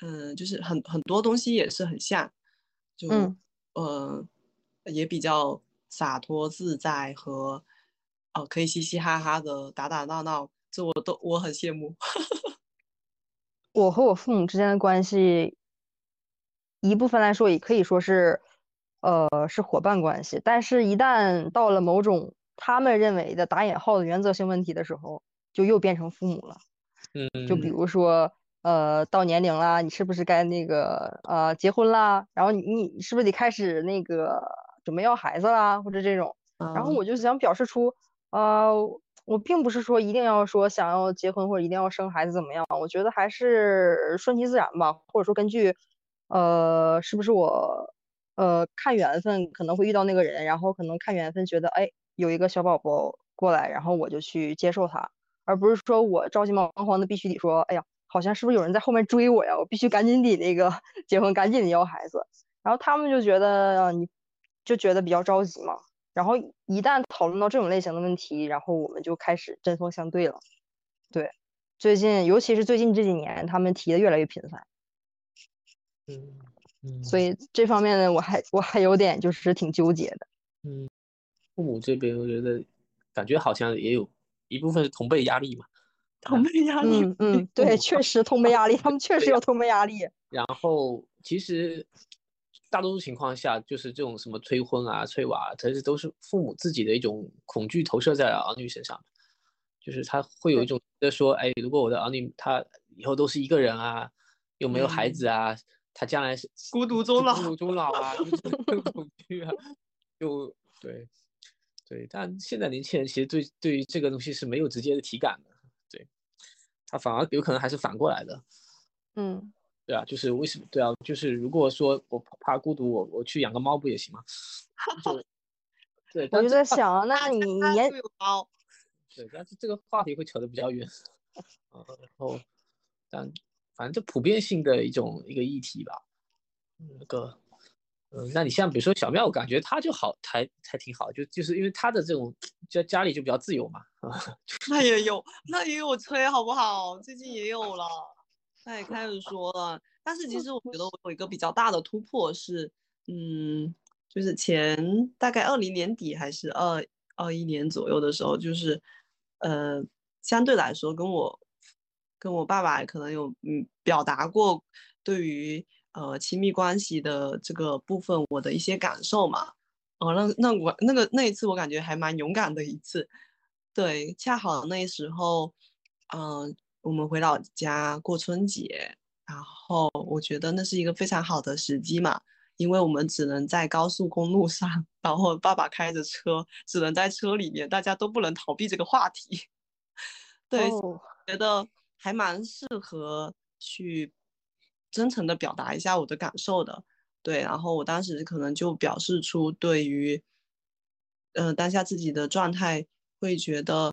嗯，就是很很多东西也是很像，就呃也比较洒脱自在和哦可以嘻嘻哈哈的打打闹闹，这我都我很羡慕。[LAUGHS] 我和我父母之间的关系，一部分来说也可以说是，呃是伙伴关系，但是一旦到了某种他们认为的打引号的原则性问题的时候，就又变成父母了。嗯，就比如说，呃，到年龄啦，你是不是该那个呃结婚啦？然后你你是不是得开始那个准备要孩子啦？或者这种，然后我就想表示出，呃，我并不是说一定要说想要结婚或者一定要生孩子怎么样，我觉得还是顺其自然吧，或者说根据，呃，是不是我，呃，看缘分可能会遇到那个人，然后可能看缘分觉得，哎，有一个小宝宝过来，然后我就去接受他。而不是说我着急忙慌的必须得说，哎呀，好像是不是有人在后面追我呀？我必须赶紧得那个 [LAUGHS] 结婚，赶紧得要孩子。然后他们就觉得你就觉得比较着急嘛。然后一旦讨论到这种类型的问题，然后我们就开始针锋相对了。对，最近尤其是最近这几年，他们提的越来越频繁。嗯嗯。所以这方面呢，我还我还有点就是挺纠结的。嗯，父母这边我觉得感觉好像也有。一部分是同辈压力嘛，同辈压力，嗯 [LAUGHS] 嗯，对，确实同辈压力，他们确实有同辈压力。然后其实大多数情况下，就是这种什么催婚啊、催娃，其实都是父母自己的一种恐惧投射在儿女身上，就是他会有一种觉得说，哎，如果我的儿女他以后都是一个人啊，又没有孩子啊，他将来是孤独终老，孤独终老啊，[LAUGHS] 就恐惧啊，就对。对，但现在年轻人其实对对于这个东西是没有直接的体感的，对，他反而有可能还是反过来的，嗯，对啊，就是为什么？对啊，就是如果说我怕孤独，我我去养个猫不也行吗？[LAUGHS] 对，我就在想，那你也有猫？[LAUGHS] 对，但是这个话题会扯得比较远，啊，然后，但反正就普遍性的一种一个议题吧，那个。嗯，那你像比如说小妙，我感觉他就好，还还挺好，就就是因为他的这种家家里就比较自由嘛，啊，[LAUGHS] 那也有，那也有催好不好？最近也有了，他也开始说了。但是其实我觉得我有一个比较大的突破是，嗯，就是前大概二零年底还是二二一年左右的时候，就是呃，相对来说跟我跟我爸爸可能有嗯表达过对于。呃，亲密关系的这个部分，我的一些感受嘛，哦，那那我那个那一次，我感觉还蛮勇敢的一次，对，恰好那时候，嗯，我们回老家过春节，然后我觉得那是一个非常好的时机嘛，因为我们只能在高速公路上，然后爸爸开着车，只能在车里面，大家都不能逃避这个话题，[LAUGHS] 对，觉得还蛮适合去。真诚的表达一下我的感受的，对，然后我当时可能就表示出对于，呃，当下自己的状态会觉得，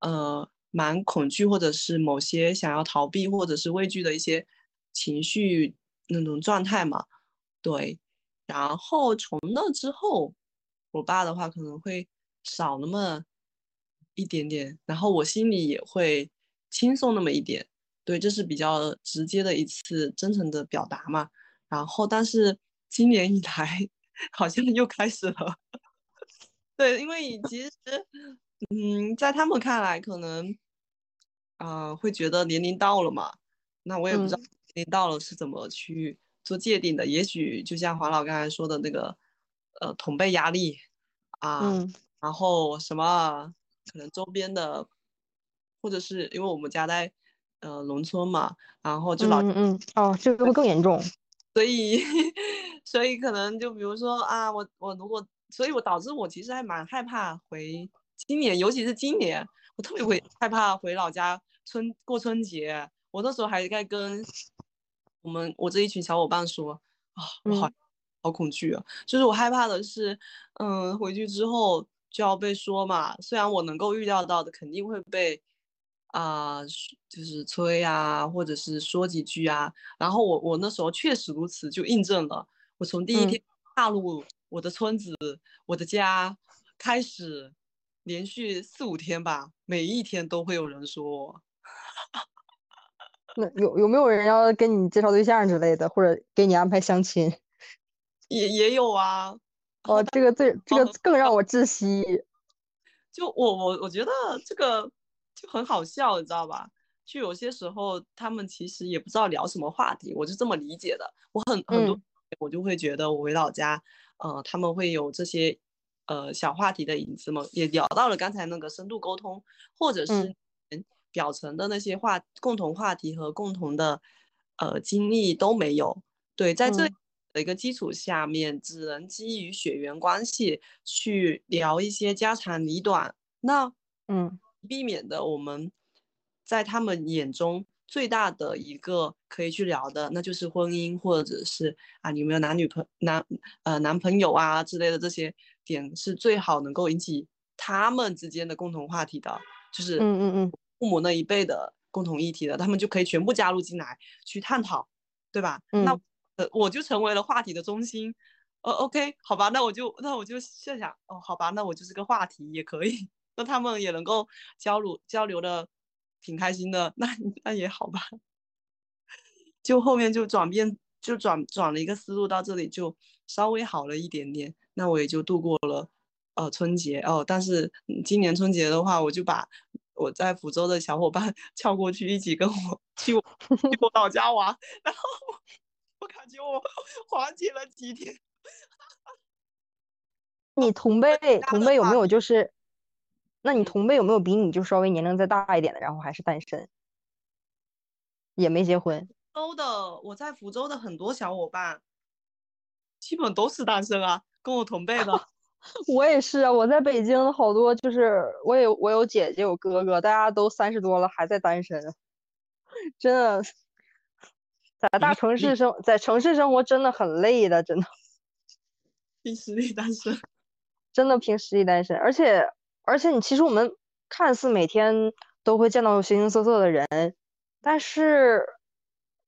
呃，蛮恐惧，或者是某些想要逃避或者是畏惧的一些情绪那种状态嘛，对，然后从那之后，我爸的话可能会少那么一点点，然后我心里也会轻松那么一点。对，这是比较直接的一次真诚的表达嘛。然后，但是今年以来 [LAUGHS] 好像又开始了。[LAUGHS] 对，因为其实，嗯，在他们看来，可能，啊，会觉得年龄到了嘛。那我也不知道年龄到了是怎么去做界定的。也许就像黄老刚才说的那个，呃，同辈压力啊，然后什么可能周边的，或者是因为我们家在呃农村嘛，然后就老嗯嗯哦，这个会更严重。[LAUGHS] 所以，[LAUGHS] 所以可能就比如说啊，我我如果，所以我导致我其实还蛮害怕回今年，尤其是今年，我特别会害怕回老家春过春节。我那时候还在跟我们我这一群小伙伴说啊，我好好恐惧啊，就是我害怕的是，嗯，回去之后就要被说嘛。虽然我能够预料到的肯定会被。啊，就是催啊，或者是说几句啊，然后我我那时候确实如此，就印证了。我从第一天踏入我的村子，我的家开始，连续四五天吧，每一天都会有人说我。那有有没有人要跟你介绍对象之类的，或者给你安排相亲？[LAUGHS] 也也有啊。哦，这个最这个更让我窒息。就我我我觉得这个。就很好笑，你知道吧？就有些时候他们其实也不知道聊什么话题，我是这么理解的。我很很多，我就会觉得我回老家，呃，他们会有这些呃小话题的影子嘛，也聊到了刚才那个深度沟通，或者是表层的那些话，共同话题和共同的呃经历都没有。对，在这的一个基础下面，只能基于血缘关系去聊一些家长里短。那嗯。避免的，我们在他们眼中最大的一个可以去聊的，那就是婚姻，或者是啊，你有没有男女朋男呃男朋友啊之类的这些点，是最好能够引起他们之间的共同话题的，就是嗯嗯嗯，父母那一辈的共同议题的，他们就可以全部加入进来去探讨，对吧？那呃我就成为了话题的中心，哦，OK，好吧，那我就那我就设想，哦，好吧，那我就是个话题也可以。那他们也能够交流交流的挺开心的，那 [LAUGHS] 那也好吧。就后面就转变，就转转了一个思路，到这里就稍微好了一点点。那我也就度过了呃春节哦。但是今年春节的话，我就把我在福州的小伙伴 [LAUGHS] 叫过去，一起跟我去去我老家玩。然后我感觉我缓解了几天。[LAUGHS] 你同辈同辈有没有就是？那你同辈有没有比你就稍微年龄再大一点的，然后还是单身，也没结婚？州的，我在福州的很多小伙伴，基本都是单身啊，跟我同辈的。[LAUGHS] 我也是啊，我在北京好多就是我有我有姐姐有哥哥，大家都三十多了还在单身，真的，在大城市生在城市生活真的很累的，真的。凭实力单身，[LAUGHS] 真的凭实力单身，而且。而且你其实我们看似每天都会见到形形色色的人，但是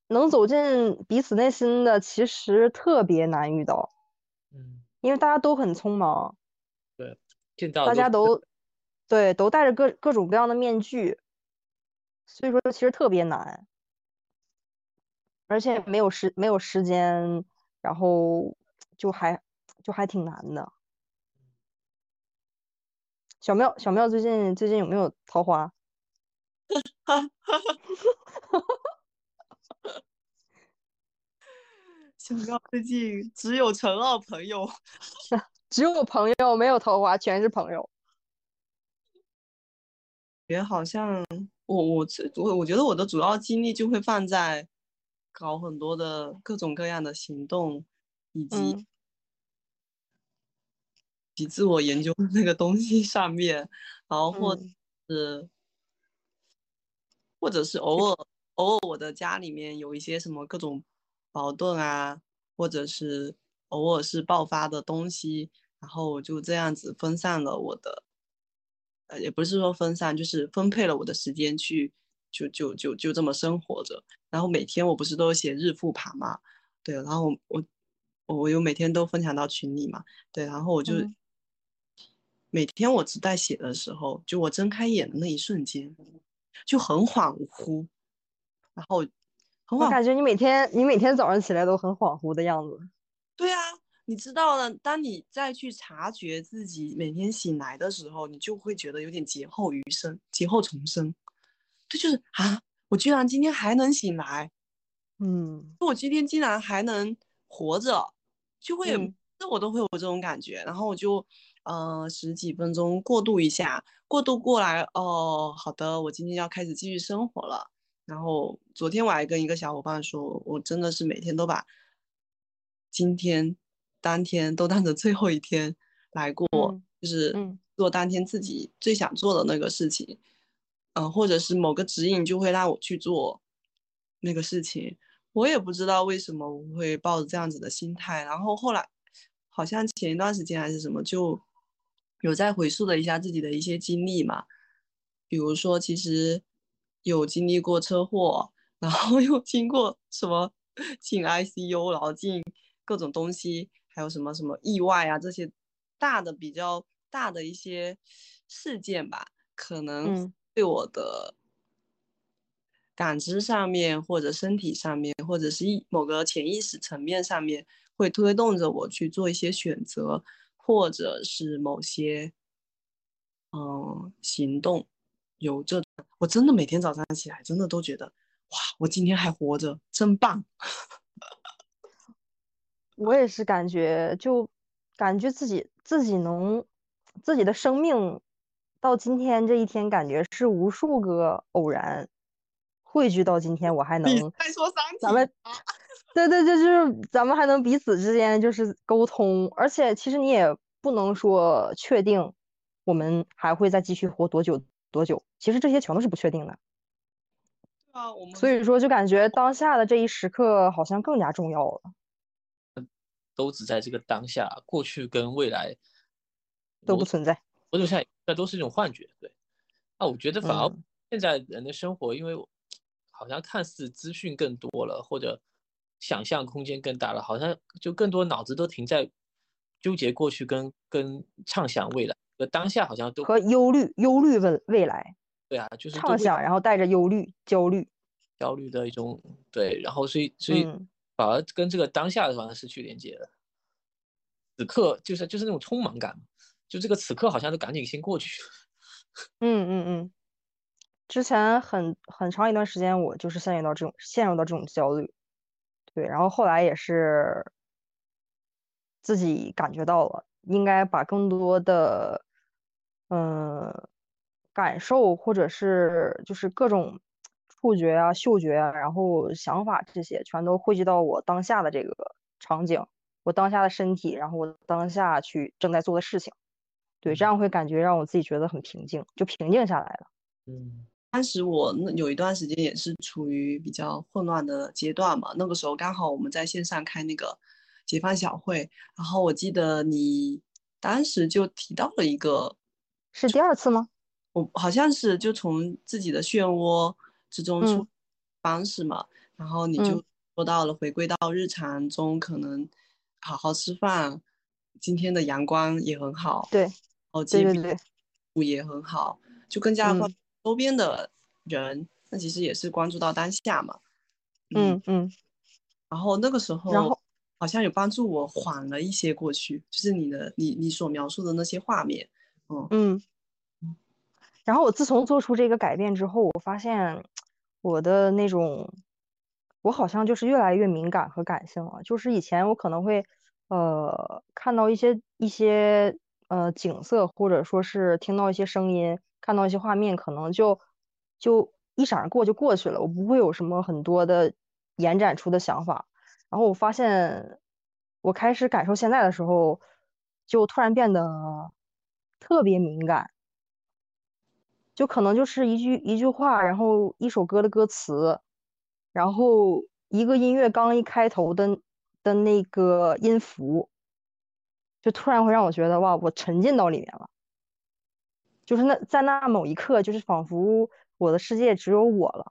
能走进彼此内心的其实特别难遇到。嗯，因为大家都很匆忙。对，见到大家都对都戴着各各种各样的面具，所以说其实特别难，而且没有时没有时间，然后就还就还挺难的。小妙，小妙最近最近有没有桃花？[LAUGHS] 小妙最近只有陈二朋友，[LAUGHS] 只有朋友没有桃花，全是朋友。也好像我我我我觉得我的主要精力就会放在搞很多的各种各样的行动，以及。及自我研究那个东西上面，然后或是或者是偶尔偶尔我的家里面有一些什么各种矛盾啊，或者是偶尔是爆发的东西，然后我就这样子分散了我的，呃，也不是说分散，就是分配了我的时间去就就就就这么生活着。然后每天我不是都写日复盘嘛，对，然后我我我有每天都分享到群里嘛，对，然后我就。每天我只在写的时候，就我睁开眼的那一瞬间，就很恍惚，然后很恍。我感觉你每天你每天早上起来都很恍惚的样子。对啊，你知道了，当你再去察觉自己每天醒来的时候，你就会觉得有点劫后余生、劫后重生。这就是啊，我居然今天还能醒来，嗯，我今天竟然还能活着，就会嗯这我都会有这种感觉，然后我就呃十几分钟过渡一下，过渡过来哦，好的，我今天要开始继续生活了。然后昨天我还跟一个小伙伴说，我真的是每天都把今天当天都当成最后一天来过，嗯就是嗯做当天自己最想做的那个事情，嗯、或者是某个指引就会让我去做那个事情。我也不知道为什么我会抱着这样子的心态，然后后来好像前一段时间还是什么，就有在回溯了一下自己的一些经历嘛，比如说其实有经历过车祸，然后 [LAUGHS] 又经过什么进 ICU，然后进各种东西，还有什么什么意外啊这些大的比较大的一些事件吧，可能嗯。对我的感知上面，或者身体上面，或者是一某个潜意识层面上面，会推动着我去做一些选择，或者是某些嗯行动。有这，我真的每天早上起来，真的都觉得哇，我今天还活着，真棒。[LAUGHS] 我也是感觉，就感觉自己自己能自己的生命到今天这一天，感觉是无数个偶然汇聚到今天，我还能再说三体咱们啊对对对，就是咱们还能彼此之间就是沟通，而且其实你也不能说确定我们还会再继续活多久多久，其实这些全都是不确定的。啊，我们所以说，就感觉当下的这一时刻好像更加重要了，都只在这个当下，过去跟未来都不存在。我就像那都是一种幻觉。对，啊，我觉得反而嗯现在人的生活，因为好像看似资讯更多了，或者想象空间更大了，好像就更多脑子都停在纠结过去跟跟畅想未来，和，当下好像都和忧虑、忧虑未未来，对啊，就是畅想，然后带着忧虑、焦虑。焦虑的一种对，然后所以所以嗯反而跟这个当下好像失去连接了。此刻就是就是那种匆忙感，就这个此刻好像都赶紧先过去。嗯嗯嗯。之前很很长一段时间，我就是陷入到这种陷入到这种焦虑，对，然后后来也是自己感觉到了，应该把更多的嗯感受或者是就是各种触觉啊、嗅觉啊，然后想法这些，全都汇集到我当下的这个场景，我当下的身体，然后我当下去正在做的事情，对，这样会感觉让我自己觉得很平静，就平静下来了。嗯当时我那有一段时间也是处于比较混乱的阶段嘛，那个时候刚好我们在线上开那个解放小会，然后我记得你当时就提到了一个，是第二次吗？我好像是就从自己的漩涡之中出嗯方式嘛，然后你嗯。就说到了回归到日常中，可能好好吃饭，今天的阳光也很好，对哦，对对对，也很好，就更加周边的人，那其实也是关注到当下嘛。嗯嗯，然后那个时候然后好像有帮助我缓了一些过去，就是你的你你所描述的那些画面，嗯嗯，然后我自从做出这个改变之后，我发现我的那种，我好像就是越来越敏感和感性了。就是以前我可能会，呃，看到一些一些呃景色，或者说是听到一些声音，看到一些画面，可能就就一闪而过就过去了，我不会有什么很多的延展出的想法。然后我发现，我开始感受现在的时候，就突然变得特别敏感。就可能就是一句一句话，然后一首歌的歌词，然后一个音乐刚一开头的的那个音符，就突然会让我觉得哇，我沉浸到里面了。就是那在那某一刻，就是仿佛我的世界只有我了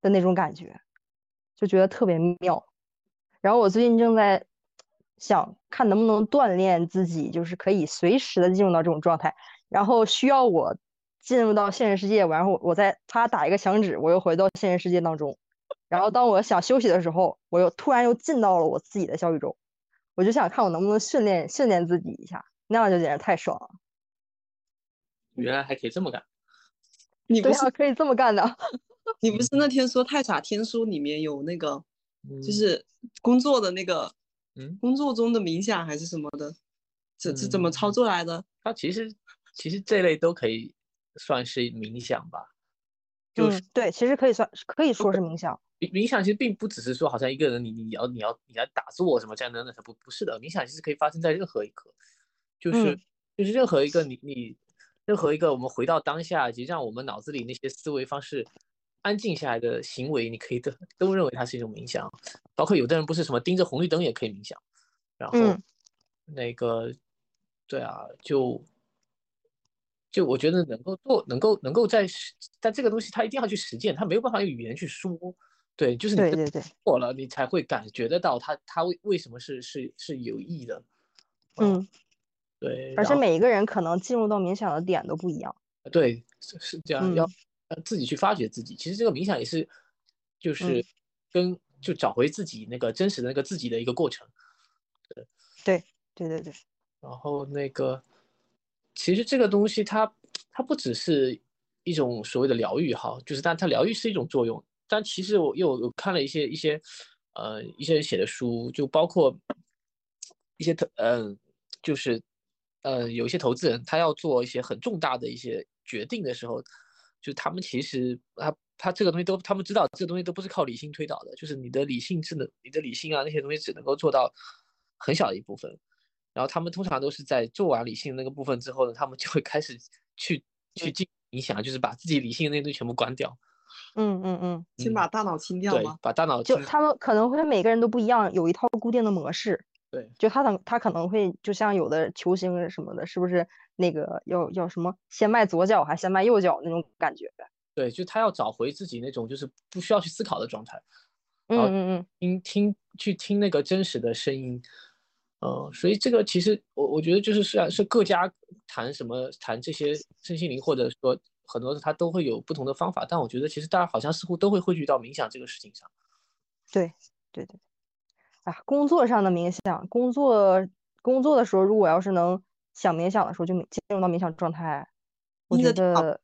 的那种感觉，就觉得特别妙。然后我最近正在想看能不能锻炼自己，就是可以随时的进入到这种状态，然后需要我进入到现实世界，然后我再他打一个响指，我又回到现实世界当中，然后当我想休息的时候，我又突然又进到了我自己的小宇宙，我就想看我能不能训练训练自己一下，那样就简直太爽了。原来还可以这么干。你不是啊，可以这么干的。你不是那天说《太傻天书》里面有那个，嗯就是工作的那个，嗯工作中的冥想还是什么的，这这怎么操嗯作来的？它其实其实这类都可以算是冥想吧。就是嗯，对，其实可以算可以说是冥想。冥冥想其实并不只是说好像一个人你你要你要你要打坐什么这样的那不不是的，冥想其实可以发生在任何一刻，就是、嗯就是任何一个你你任何一个我们回到当下，以及让我们脑子里那些思维方式安静下来的行为，你可以都都认为它是一种冥想，包括有的人不是什么盯着红绿灯也可以冥想，然后嗯。那个对啊，就就我觉得能够做，能够能够在实，但这个东西它一定要去实践，它没有办法用语言去说。对，就是你做了，你才会感觉得到它它为为什么是是是有益的。嗯，对，而且每一个人可能进入到冥想的点都不一样。对是是这样，要自己去发掘自己。其实这个冥想也是就是嗯跟就找回自己那个真实的那个自己的一个过程。对对对对，然后那个，其实这个东西它它不只是一种所谓的疗愈哈，就是但它疗愈是一种作用，但其实我又看了一些一些呃一些人写的书，就包括一些投嗯、就是呃有一些投资人他要做一些很重大的一些决定的时候，就他们其实他他这个东西都他们知道这个东西都不是靠理性推导的，就是你的理性智能你的理性啊那些东西只能够做到很小的一部分。然后他们通常都是在做完理性那个部分之后呢，他们就会开始去去进你想，就是把自己理性的那些东西全部关掉，嗯嗯嗯，先把大脑清掉对，？把大脑就清他们可能会每个人都不一样，有一套固定的模式。对。就他可他可能会就像有的球星什么的，是不是那个要要什么先迈左脚还是先迈右脚那种感觉？对，就他要找回自己那种就是不需要去思考的状态，嗯嗯嗯，听听去听那个真实的声音，呃，所以这个其实我我觉得就是虽然是各家谈什么谈这些身心灵，或者说很多他都会有不同的方法，但我觉得其实大家好像似乎都会汇聚到冥想这个事情上。对对对。啊，工作上的冥想，工作工作的时候，如果要是能想冥想的时候，就冥进入到冥想状态，我觉得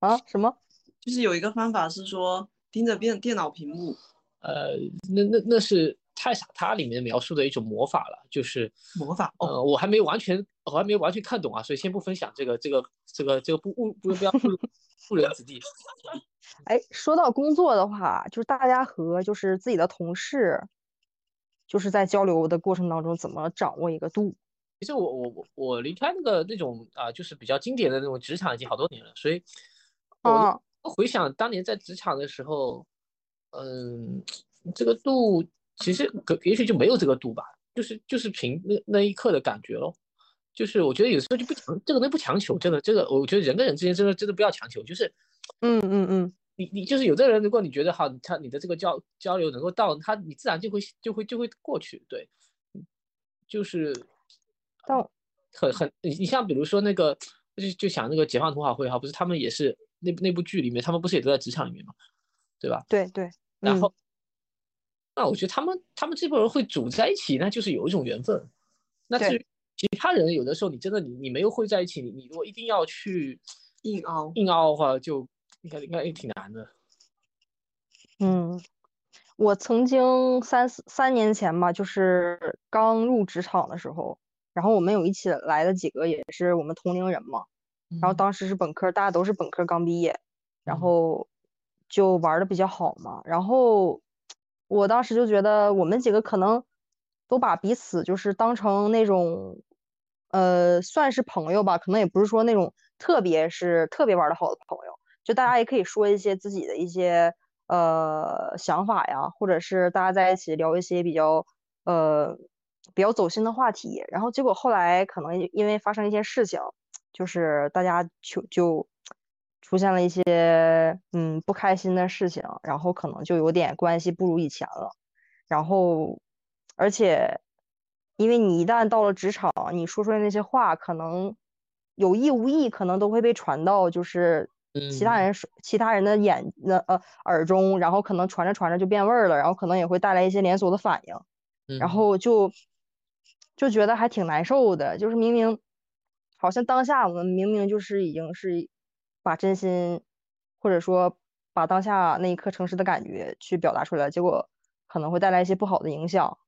啊什么？就是有一个方法是说盯着电电脑屏幕，呃，那那那是太傻他里面描述的一种魔法了，就是魔法哦，呃，我还没完全我还没完全看懂啊，所以先不分享这个这个这个这个不不不不要误 [LAUGHS] 误人子弟。哎，说到工作的话，就是大家和就是自己的同事，就是在交流的过程当中，怎么掌握一个度？其实我我我我离开那个那种啊、就是比较经典的那种职场已经好多年了，所以我啊，回想当年在职场的时候，嗯，这个度其实可也许就没有这个度吧，就是就是凭那那一刻的感觉咯。就是我觉得有时候就不强，这个东西不强求，真的，这个我觉得人跟人之间真的真的不要强求，就是嗯嗯嗯，你你就是有的人，如果你觉得好，他你的这个交交流能够到他，你自然就会就会就会过去，对，嗯就是到很很你你像比如说那个就就想那个解放童话会哈，不是他们也是那那部剧里面，他们不是也都在职场里面嘛，对吧？对对，嗯然后，那我觉得他们他们这波人会组在一起，那就是有一种缘分。那至于其他人，有的时候你真的你你没有会在一起，你你如果一定要去硬凹。硬凹的话，就应该应该也挺难的。嗯，我曾经三四三年前吧，就是刚入职场的时候，然后我们有一起来的几个也是我们同龄人嘛，然后嗯当时是本科，大家都是本科刚毕业，然嗯后就玩的比较好嘛。然后我当时就觉得我们几个可能都把彼此就是当成那种，呃，算是朋友吧，可能也不是说那种特别是特别玩的好的朋友，就大家也可以说一些自己的一些呃想法呀，或者是大家在一起聊一些比较呃比较走心的话题。然后结果后来可能因为发生一些事情。就是大家就就出现了一些嗯不开心的事情，然后可能就有点关系不如以前了，然后而且因为你一旦到了职场，你说出来那些话，可能有意无意，可能都会被传到就是其他嗯。人说其他人的眼那呃耳中，然后可能传着传着就变味儿了，然后可能也会带来一些连锁的反应。然嗯。后就就觉得还挺难受的，就是明明好像当下我们明明就是已经是把真心或者说把当下那一刻诚实的感觉去表达出来，结果可能会带来一些不好的影响，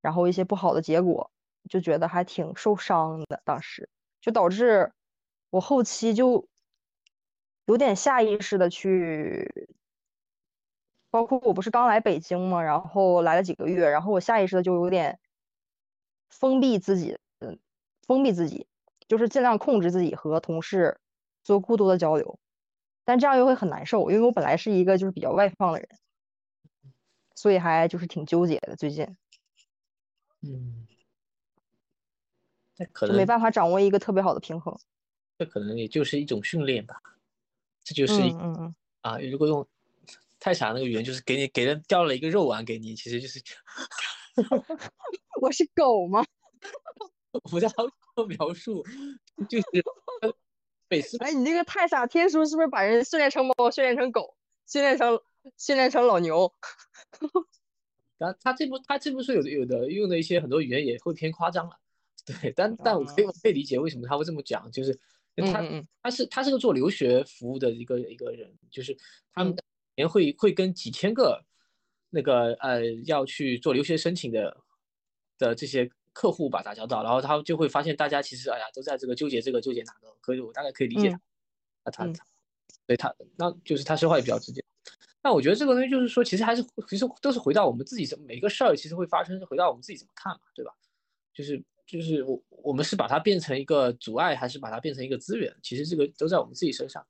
然后一些不好的结果，就觉得还挺受伤的。当时就导致我后期就有点下意识的去。包括我不是刚来北京嘛，然后来了几个月，然后我下意识的就有点封闭自己，嗯，封闭自己，就是尽量控制自己和同事做过多的交流，但这样又会很难受，因为我本来是一个就是比较外放的人，所以还就是挺纠结的。最近嗯，那可能没办法掌握一个特别好的平衡。这可能也就是一种训练吧，这就是一嗯嗯嗯，啊，如果用太傻那个语言，就是给你给人掉了一个肉丸给你，其实就是 [LAUGHS] 我是狗吗？我不太好做描述，就是呃每次哎，你那个太傻天书是不是把人训练成猫，训练成狗，训练成训练成老牛？[LAUGHS] 他他这部他这部书有的有的用的一些很多语言也会偏夸张了，[LAUGHS] 对，但但我可以我可以理解为什么他会这么讲，就是他嗯嗯嗯他是他是个做留学服务的一个一个人，就是他们嗯年会会跟几千个那个呃要去做留学申请的的这些客户吧打交道，然后他就会发现大家其实哎呀都在这个纠结这个纠结哪个，可以我大概可以理解他，嗯那他嗯他对他那就是他说话也比较直接。那我觉得这个东西就是说，其实还是其实都是回到我们自己怎么每个事儿，其实会发生是回到我们自己怎么看嘛，对吧？就是就是我我们是把它变成一个阻碍，还是把它变成一个资源？其实这个都在我们自己身上。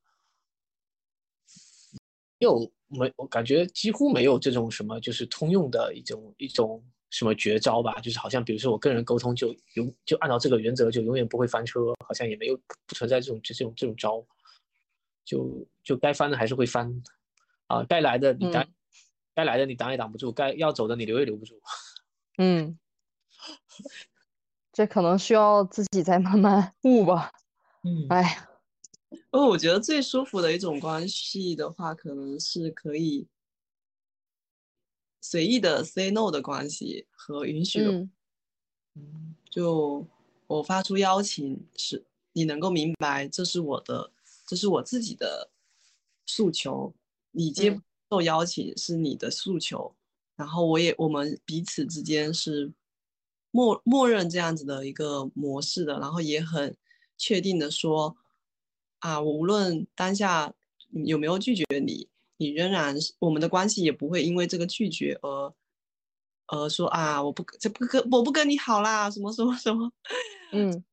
有没我感觉几乎没有这种什么就是通用的一种一种什么绝招吧？就是好像比如说我跟人沟通就永就按照这个原则就永远不会翻车，好像也没有不存在这种这种这种招，就就该翻的还是会翻。啊，该来的你挡，嗯该来的你挡也挡不住，该要走的你留也留不住。[LAUGHS] 嗯，这可能需要自己再慢慢悟吧。嗯哎呀，哦，我觉得最舒服的一种关系的话，可能是可以随意的 say no 的关系和允许的。嗯就我发出邀请，是你能够明白这是我的，这是我自己的诉求，你接嗯受邀请是你的诉求，然后我也我们彼此之间是默默认这样子的一个模式的，然后也很确定的说，啊，我无论当下有没有拒绝你，你仍然是我们的关系也不会因为这个拒绝而。呃，说啊，我不这不跟我不跟你好啦，什么什么什么，嗯，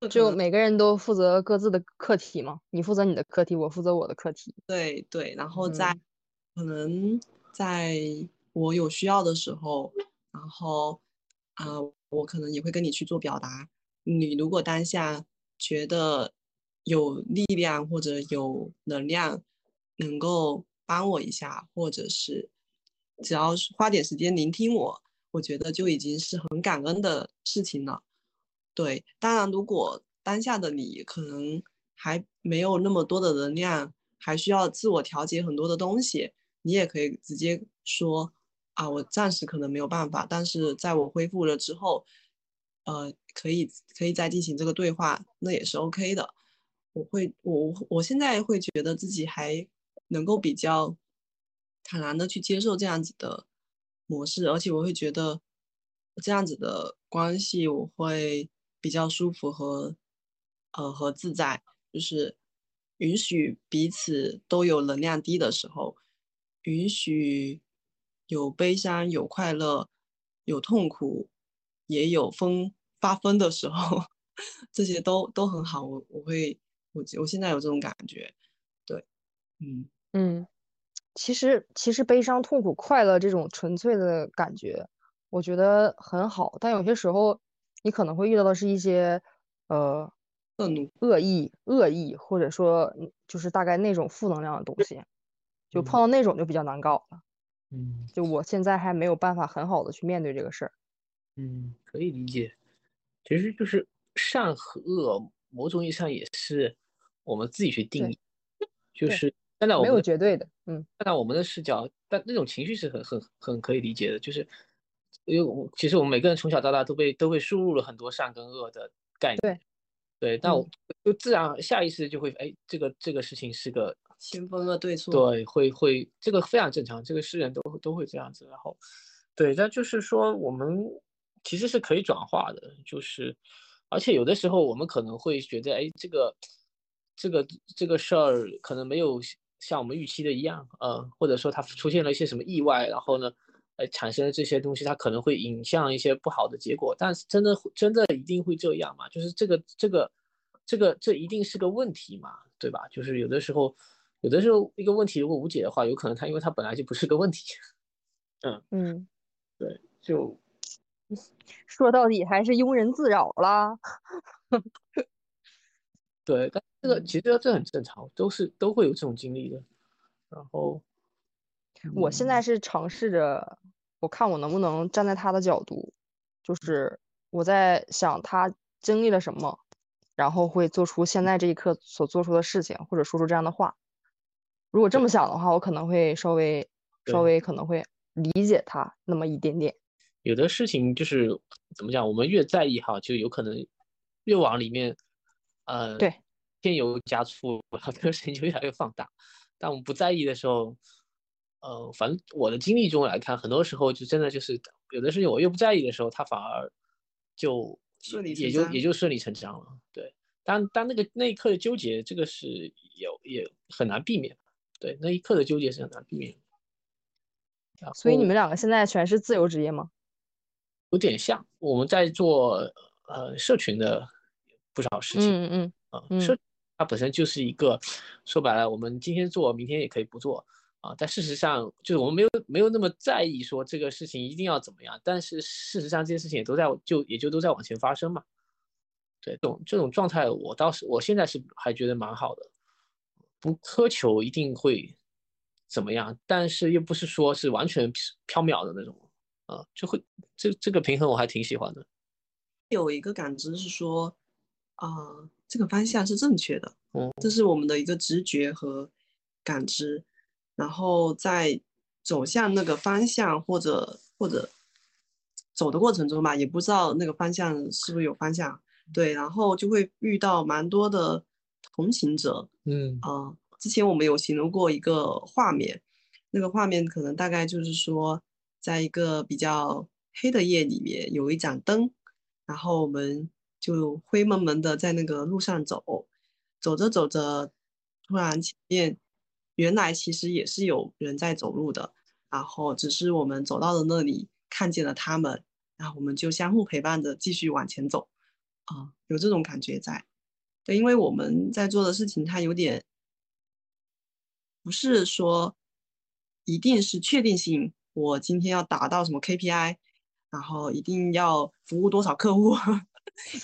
[LAUGHS] 就每个人都负责各自的课题嘛，你负责你的课题，我负责我的课题。对对，然后在、嗯可能在我有需要的时候，然后啊、我可能也会跟你去做表达。你如果当下觉得有力量或者有能量，能够帮我一下，或者是只要是花点时间聆听我，我觉得就已经是很感恩的事情了。对，当然，如果当下的你可能还没有那么多的能量，还需要自我调节很多的东西，你也可以直接说啊，我暂时可能没有办法，但是在我恢复了之后，呃，可以可以再进行这个对话，那也是 OK 的。我会，我我现在会觉得自己还能够比较坦然的去接受这样子的模式，而且我会觉得这样子的关系我会比较舒服和呃和自在，就是允许彼此都有能量低的时候，允许有悲伤、有快乐、有痛苦，也有疯发疯的时候，[LAUGHS] 这些都都很好。我我会我我现在有这种感觉，对，嗯。嗯，其实其实悲伤、痛苦、快乐这种纯粹的感觉，我觉得很好。但有些时候，你可能会遇到的是一些呃愤怒，恶意、恶意，或者说嗯就是大概那种负能量的东西，就碰到那种就比较难搞了。嗯就我现在还没有办法很好的去面对这个事儿。嗯，可以理解。其实就是善和恶，某种意义上也是我们自己去定对义，就对是没有绝对的，嗯，站在我们的视角，但那种情绪是很很很可以理解的，就是因为我其实我们每个人从小到大都被都被输入了很多善跟恶的概念，对对，那嗯我就自然下意识就会哎，这个这个事情是个先分恶对错。对，会会这个非常正常，这个世人都都会这样子。然后，对，但就是说我们其实是可以转化的，就是而且有的时候我们可能会觉得，哎，这个这个这个事儿可能没有像我们预期的一样，呃，或者说它出现了一些什么意外，然后呢，呃，产生了这些东西，它可能会引向一些不好的结果。但是真的真的一定会这样吗？就是这个这个这个这一定是个问题嘛，对吧？就是有的时候。有的时候一个问题如果无解的话，有可能它因为它本来就不是个问题。[LAUGHS] 嗯嗯，对，就说到底还是庸人自扰啦。[LAUGHS] 对，但这个其实这很正常，都是都会有这种经历的。然后我现嗯在是尝试着，我看我能不能站在他的角度，就是我在想他经历了什么，然后会做出现在这一刻所做出的事情，或者说出这样的话。如果这么想的话，我可能会稍微稍微可能会理解他那么一点点。有的事情就是怎么讲，我们越在意哈，就有可能越往里面，呃，对，添油加醋，然后这个事情就越来越放大。但我们不在意的时候，呃，反正我的经历中来看，很多时候就真的就是有的事情我越不在意的时候，它反而就顺理也就也就顺理成章了。对，但但那个那一刻的纠结，这个是有也很难避免。对，那一刻的纠结是很难避免所以你们两个现在全是自由职业吗？有点像我们在做呃社群的不少事情嗯嗯啊、嗯社它本身就是一个说白了，我们今天做，明天也可以不做啊。但事实上，就是我们没有没有那么在意说这个事情一定要怎么样，但是事实上这些事情也都在就也就都在往前发生嘛。对，这种这种状态，我倒是我现在是还觉得蛮好的，不苛求一定会怎么样，但是又不是说是完全缥缈的那种。啊，就会这这个平衡我还挺喜欢的。有一个感知是说，啊、这个方向是正确的，嗯，这是我们的一个直觉和感知，然后在走向那个方向或者或者走的过程中吧，也不知道那个方向是不是有方向，对，然后就会遇到蛮多的同行者，嗯。啊、之前我们有形容过一个画面，那个画面可能大概就是说，在一个比较黑的夜里面有一盏灯，然后我们就灰蒙蒙的在那个路上走，走着走着，突然前面原来其实也是有人在走路的，然后只是我们走到了那里看见了他们，然后我们就相互陪伴着继续往前走，啊、有这种感觉在。对，因为我们在做的事情，它有点不是说一定是确定性，我今天要达到什么 KPI，然后一定要服务多少客户，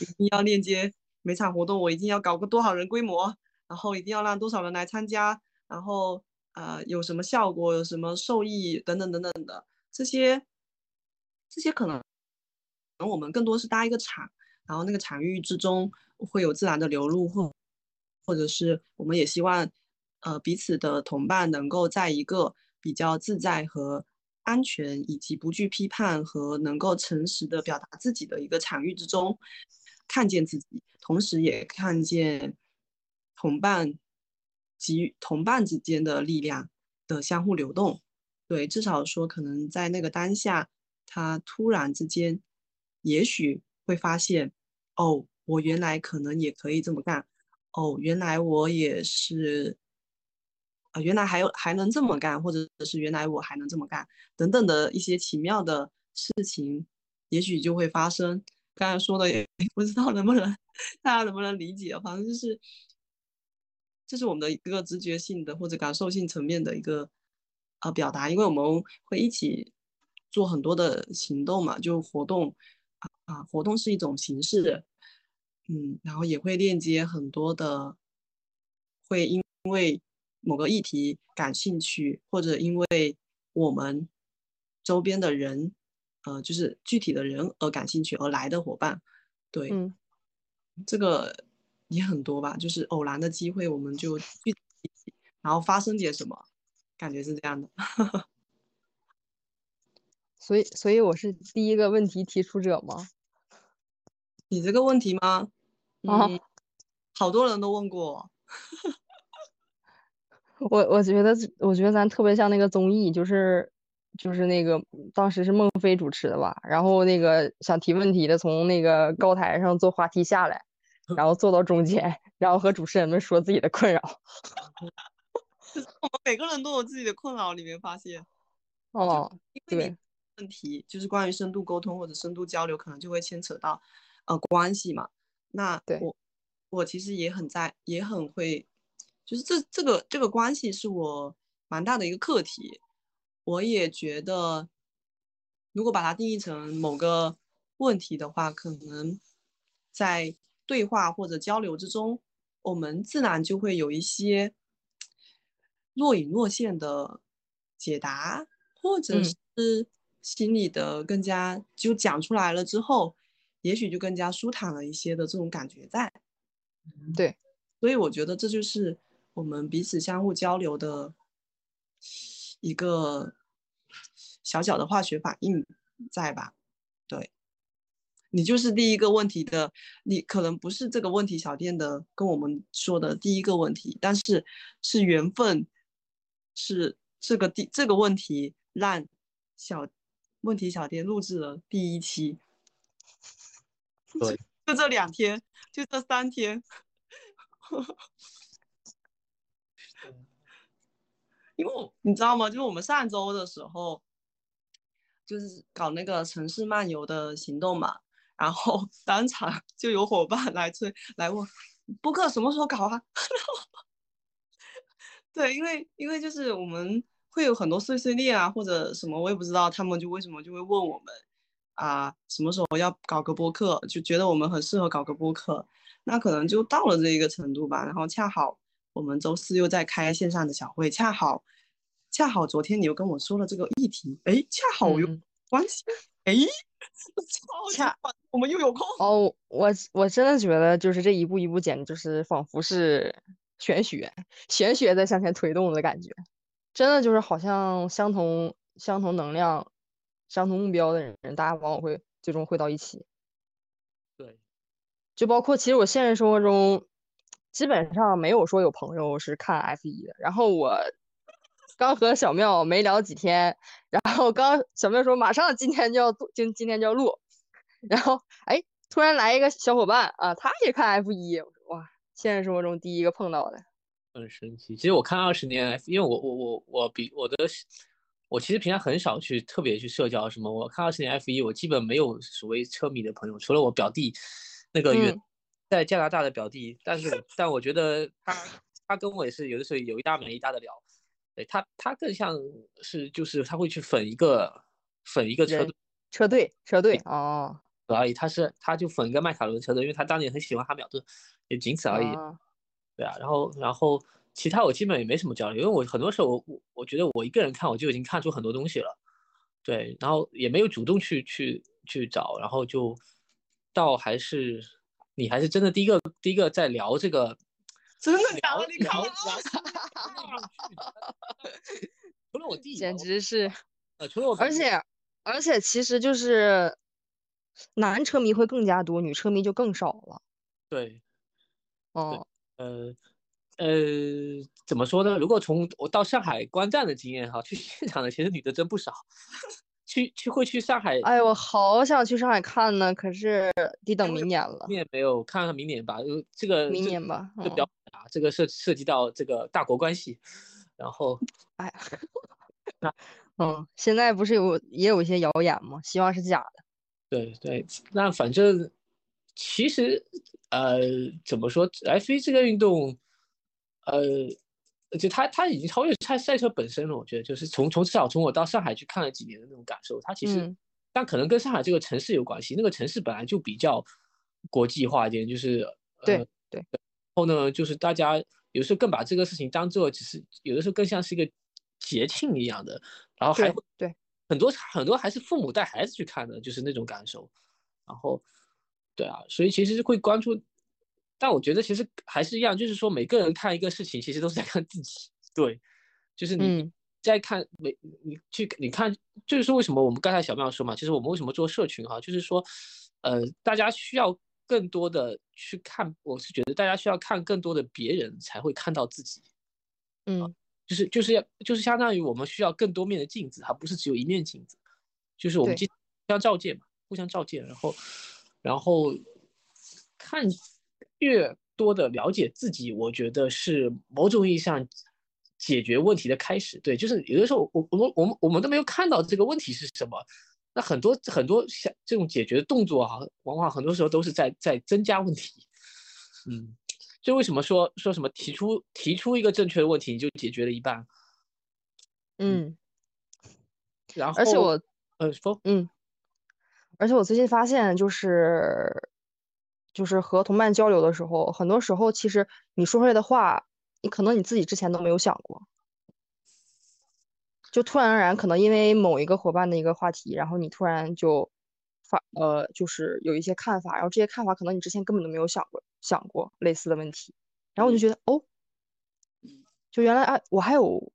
一定要链接每场活动，我一定要搞个多少人规模，然后一定要让多少人来参加，然后呃有什么效果，有什么受益等等等等的。这些，这些可能可能我们更多是搭一个场，然后那个场域之中会有自然的流露，或或者是我们也希望，呃，彼此的同伴能够在一个比较自在和安全，以及不惧批判和能够诚实的表达自己的一个场域之中，看见自己，同时也看见同伴给予同伴之间的力量的相互流动。对，至少说可能在那个当下，他突然之间，也许会发现，哦，我原来可能也可以这么干。哦，原来我也是，啊、原来还有还能这么干，或者是原来我还能这么干，等等的一些奇妙的事情，也许就会发生。刚才说的也 [LAUGHS] 不知道能不能大家能不能理解，反正就是，这是我们的一个直觉性的或者感受性层面的一个呃表达，因为我们会一起做很多的行动嘛，就活动啊啊，活动是一种形式，嗯，然后也会链接很多的，会因为某个议题感兴趣，或者因为我们周边的人呃，就是具体的人而感兴趣而来的伙伴，对，嗯这个也很多吧，就是偶然的机会，我们就聚在一起，然后发生点什么，感觉是这样的。[LAUGHS] 所以所以我是第一个问题提出者吗？你这个问题吗？啊嗯，好多人都问过。我 [LAUGHS] 我我觉得我觉得咱特别像那个综艺，就是就是那个当时是孟非主持的吧，然后那个想提问题的从那个高台上坐滑梯下来，然后坐到中间，然后和主持人们说自己的困扰。我们每个人都有自己的困扰，里面发现，[LAUGHS] 哦，因为你对，问题就是关于深度沟通或者深度交流，可能就会牵扯到呃关系嘛。那对我我其实也很在，也很会，就是这这个这个关系是我蛮大的一个课题。我也觉得，如果把它定义成某个问题的话，可能在对话或者交流之中，我们自然就会有一些若隐若现的解答，或者嗯是心里的更加就讲出来了之后，也许就更加舒坦了一些的这种感觉在。对，所以我觉得这就是我们彼此相互交流的一个小小的化学反应在吧？对，你就是第一个问题的，你可能不是这个问题小店的跟我们说的第一个问题，但是是缘分，是这个第这个问题让小问题小店录制了第一期，对，[LAUGHS] 就这两天，就这三天。因为你知道吗？就是我们上周的时候，就是搞那个城市漫游的行动嘛，然后 [LAUGHS] 当场就有伙伴来催来问，播客什么时候搞啊？[LAUGHS] 对，因为因为就是我们会有很多碎碎念啊，或者什么，我也不知道他们就为什么就会问我们啊，什么时候要搞个播客，就觉得我们很适合搞个播客，那可能就到了这一个程度吧。然后恰好我们周四又在开线上的小会，恰好恰好昨天你又跟我说了这个议题，哎，恰好有嗯关系，哎，[LAUGHS] 恰棒我们又有空。哦，我我真的觉得就是这一步一步，简直就是仿佛是玄学，玄学在向前推动的感觉，真的就是好像相同相同能量、相同目标的人，大家往往会最终会到一起。对，就包括其实我现实生活中基本上没有说有朋友是看 F 一的，然后我刚和小妙没聊几天，然后刚小妙说马上今天就要做今今天就要录，然后哎突然来一个小伙伴啊，他也看 F 一，哇，现实生活中第一个碰到的，很神奇。其实我看二十年 F，因为我我我我比我的我其实平常很少去特别去社交什么。我看二十年 F 一，我基本没有所谓车迷的朋友，除了我表弟那个原嗯在加拿大的表弟，但是 [LAUGHS] 但我觉得他他跟我也是有的时候有一搭没一搭的聊。对他他更像是就是他会去粉一个粉一个车队车队车队哦，而已，他是他就粉一个迈凯伦车队，因为他当年很喜欢哈密尔顿，也仅此而已。啊对啊，然后然后其他我基本也没什么交流，因为我很多时候我我我觉得我一个人看我就已经看出很多东西了，对，然后也没有主动去去去找，然后就到还是你还是真的第一个第一个在聊这个真的假聊的？你看聊我聊除了我弟简直是。呃除了我而且而且其实就是男车迷会更加多，女车迷就更少了。对哦，呃呃，怎么说呢？如果从我到上海观战的经验哈，去现场的其实女的真不少，去去会去上海，哎，我好想去上海看呢，可是得等明年了，明年没有，看看明年吧。呃，这个明这年吧。这比较嗯，复杂，这个涉涉及到这个大国关系，然后 [LAUGHS] 哎呀，嗯，现在不是有也有一些谣言吗？希望是假的。对对，那反正其实呃，怎么说，F 一这个运动，呃，就它它已经超越赛赛车本身了。我觉得就是从从至少从我到上海去看了几年的那种感受，它其实，嗯但可能跟上海这个城市有关系，那个城市本来就比较国际化一点，就是对呃，对，然后呢，就是大家有时候更把这个事情当做只是有的时候更像是一个节庆一样的，然后还对会对，可很多很多还是父母带孩子去看的，就是那种感受。然后，对啊，所以其实会关注，但我觉得其实还是一样，就是说每个人看一个事情，其实都是在看自己。[LAUGHS] 对，就是你嗯在看每你去你看，就是说为什么我们刚才小妙说嘛，其实我们为什么做社群哈，就是说，呃，大家需要更多的去看，我是觉得大家需要看更多的别人，才会看到自己。嗯就是就是要就是相当于我们需要更多面的镜子，它不是只有一面镜子，就是我们对互相照见嘛，互相照见，然后然后看越多的了解自己，我觉得是某种意义上解决问题的开始。对，就是有的时候我我们我们我们都没有看到这个问题是什么，那很多很多像这种解决的动作啊，往往很多时候都是在在增加问题。嗯。[LAUGHS] 就为什么说说什么提出提出一个正确的问题，你就解决了一半，嗯，然后而且我呃说嗯，而且我最近发现，就是就是和同伴交流的时候，很多时候其实你说出来的话，你可能你自己之前都没有想过，就突然而然，可能因为某一个伙伴的一个话题，然后你突然就发呃，就是有一些看法，然后这些看法可能你之前根本都没有想过想过类似的问题，然后我就觉得哦，就原来啊，我还有。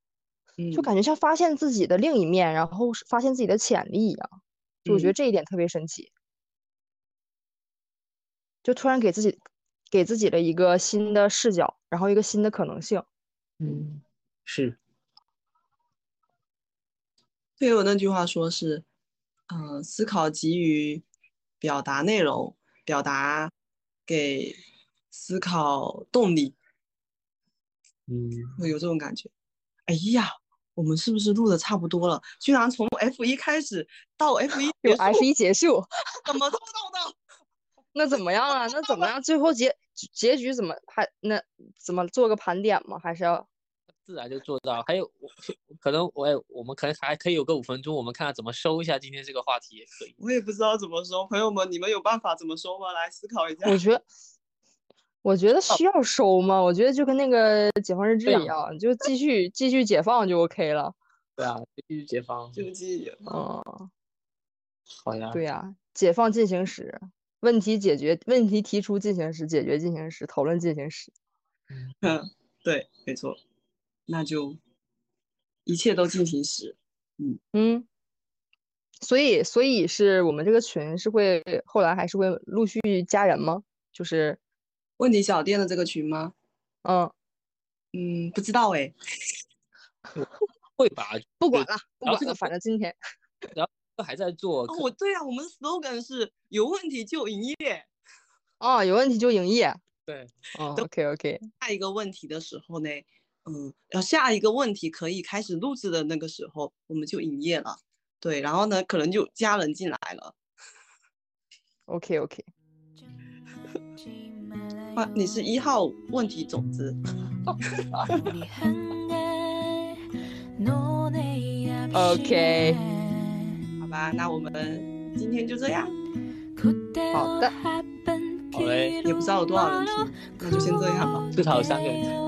就嗯。感觉像发现自己的另一面，然后是发现自己的潜力一样。就我觉得嗯。这一点特别神奇，就突然给自己给自己了一个新的视角，然后一个新的可能性。嗯是对我那句话说是，嗯、思考给予表达内容，表达给思考动力，嗯会有这种感觉。哎呀，我们是不是录的差不多了？居然从 F 一开始到 F 一结 [LAUGHS] 束，F 一结束，怎么做到的？那怎么样啊？那怎么样？最后结结局怎么还那怎么做个盘点吗？还是要自然就做到。还有我可能我也我们可能还可以有个五分钟，我们看看怎么收一下今天这个话题也可以。我也不知道怎么收，朋友们，你们有办法怎么收吗？来思考一下。我觉得，[LAUGHS] 我觉得需要收吗？我觉得就跟那个解放日志一样，你就继续继续解放就 OK 了。对啊，继续解放。就记忆嗯，好呀。对呀、解放进行时，问题解决，问题提出进行时，解决进行时，讨论进行时。嗯，[LAUGHS] 对，没错，那就一切都进行时。嗯嗯，所以所以是我们这个群是会后来还是会陆续加人吗？就是问题小店的这个群吗？嗯，嗯，不知道哎。[LAUGHS] 会吧？不管了，不管了，反正今天 [LAUGHS] 还在做。哦，我对啊，我们的 slogan 是有问题就营业。哦有问题就营业。对，哦，OK OK，下一个问题的时候呢，嗯，要下一个问题可以开始录制的那个时候，我们就营业了。对，然后呢，可能就加人进来了。OK OK，啊，你是一号问题种子。OK 好吧，那我们今天就这样，好的，好嘞，也不知道有多少人听，那就先这样吧。至少有三个人。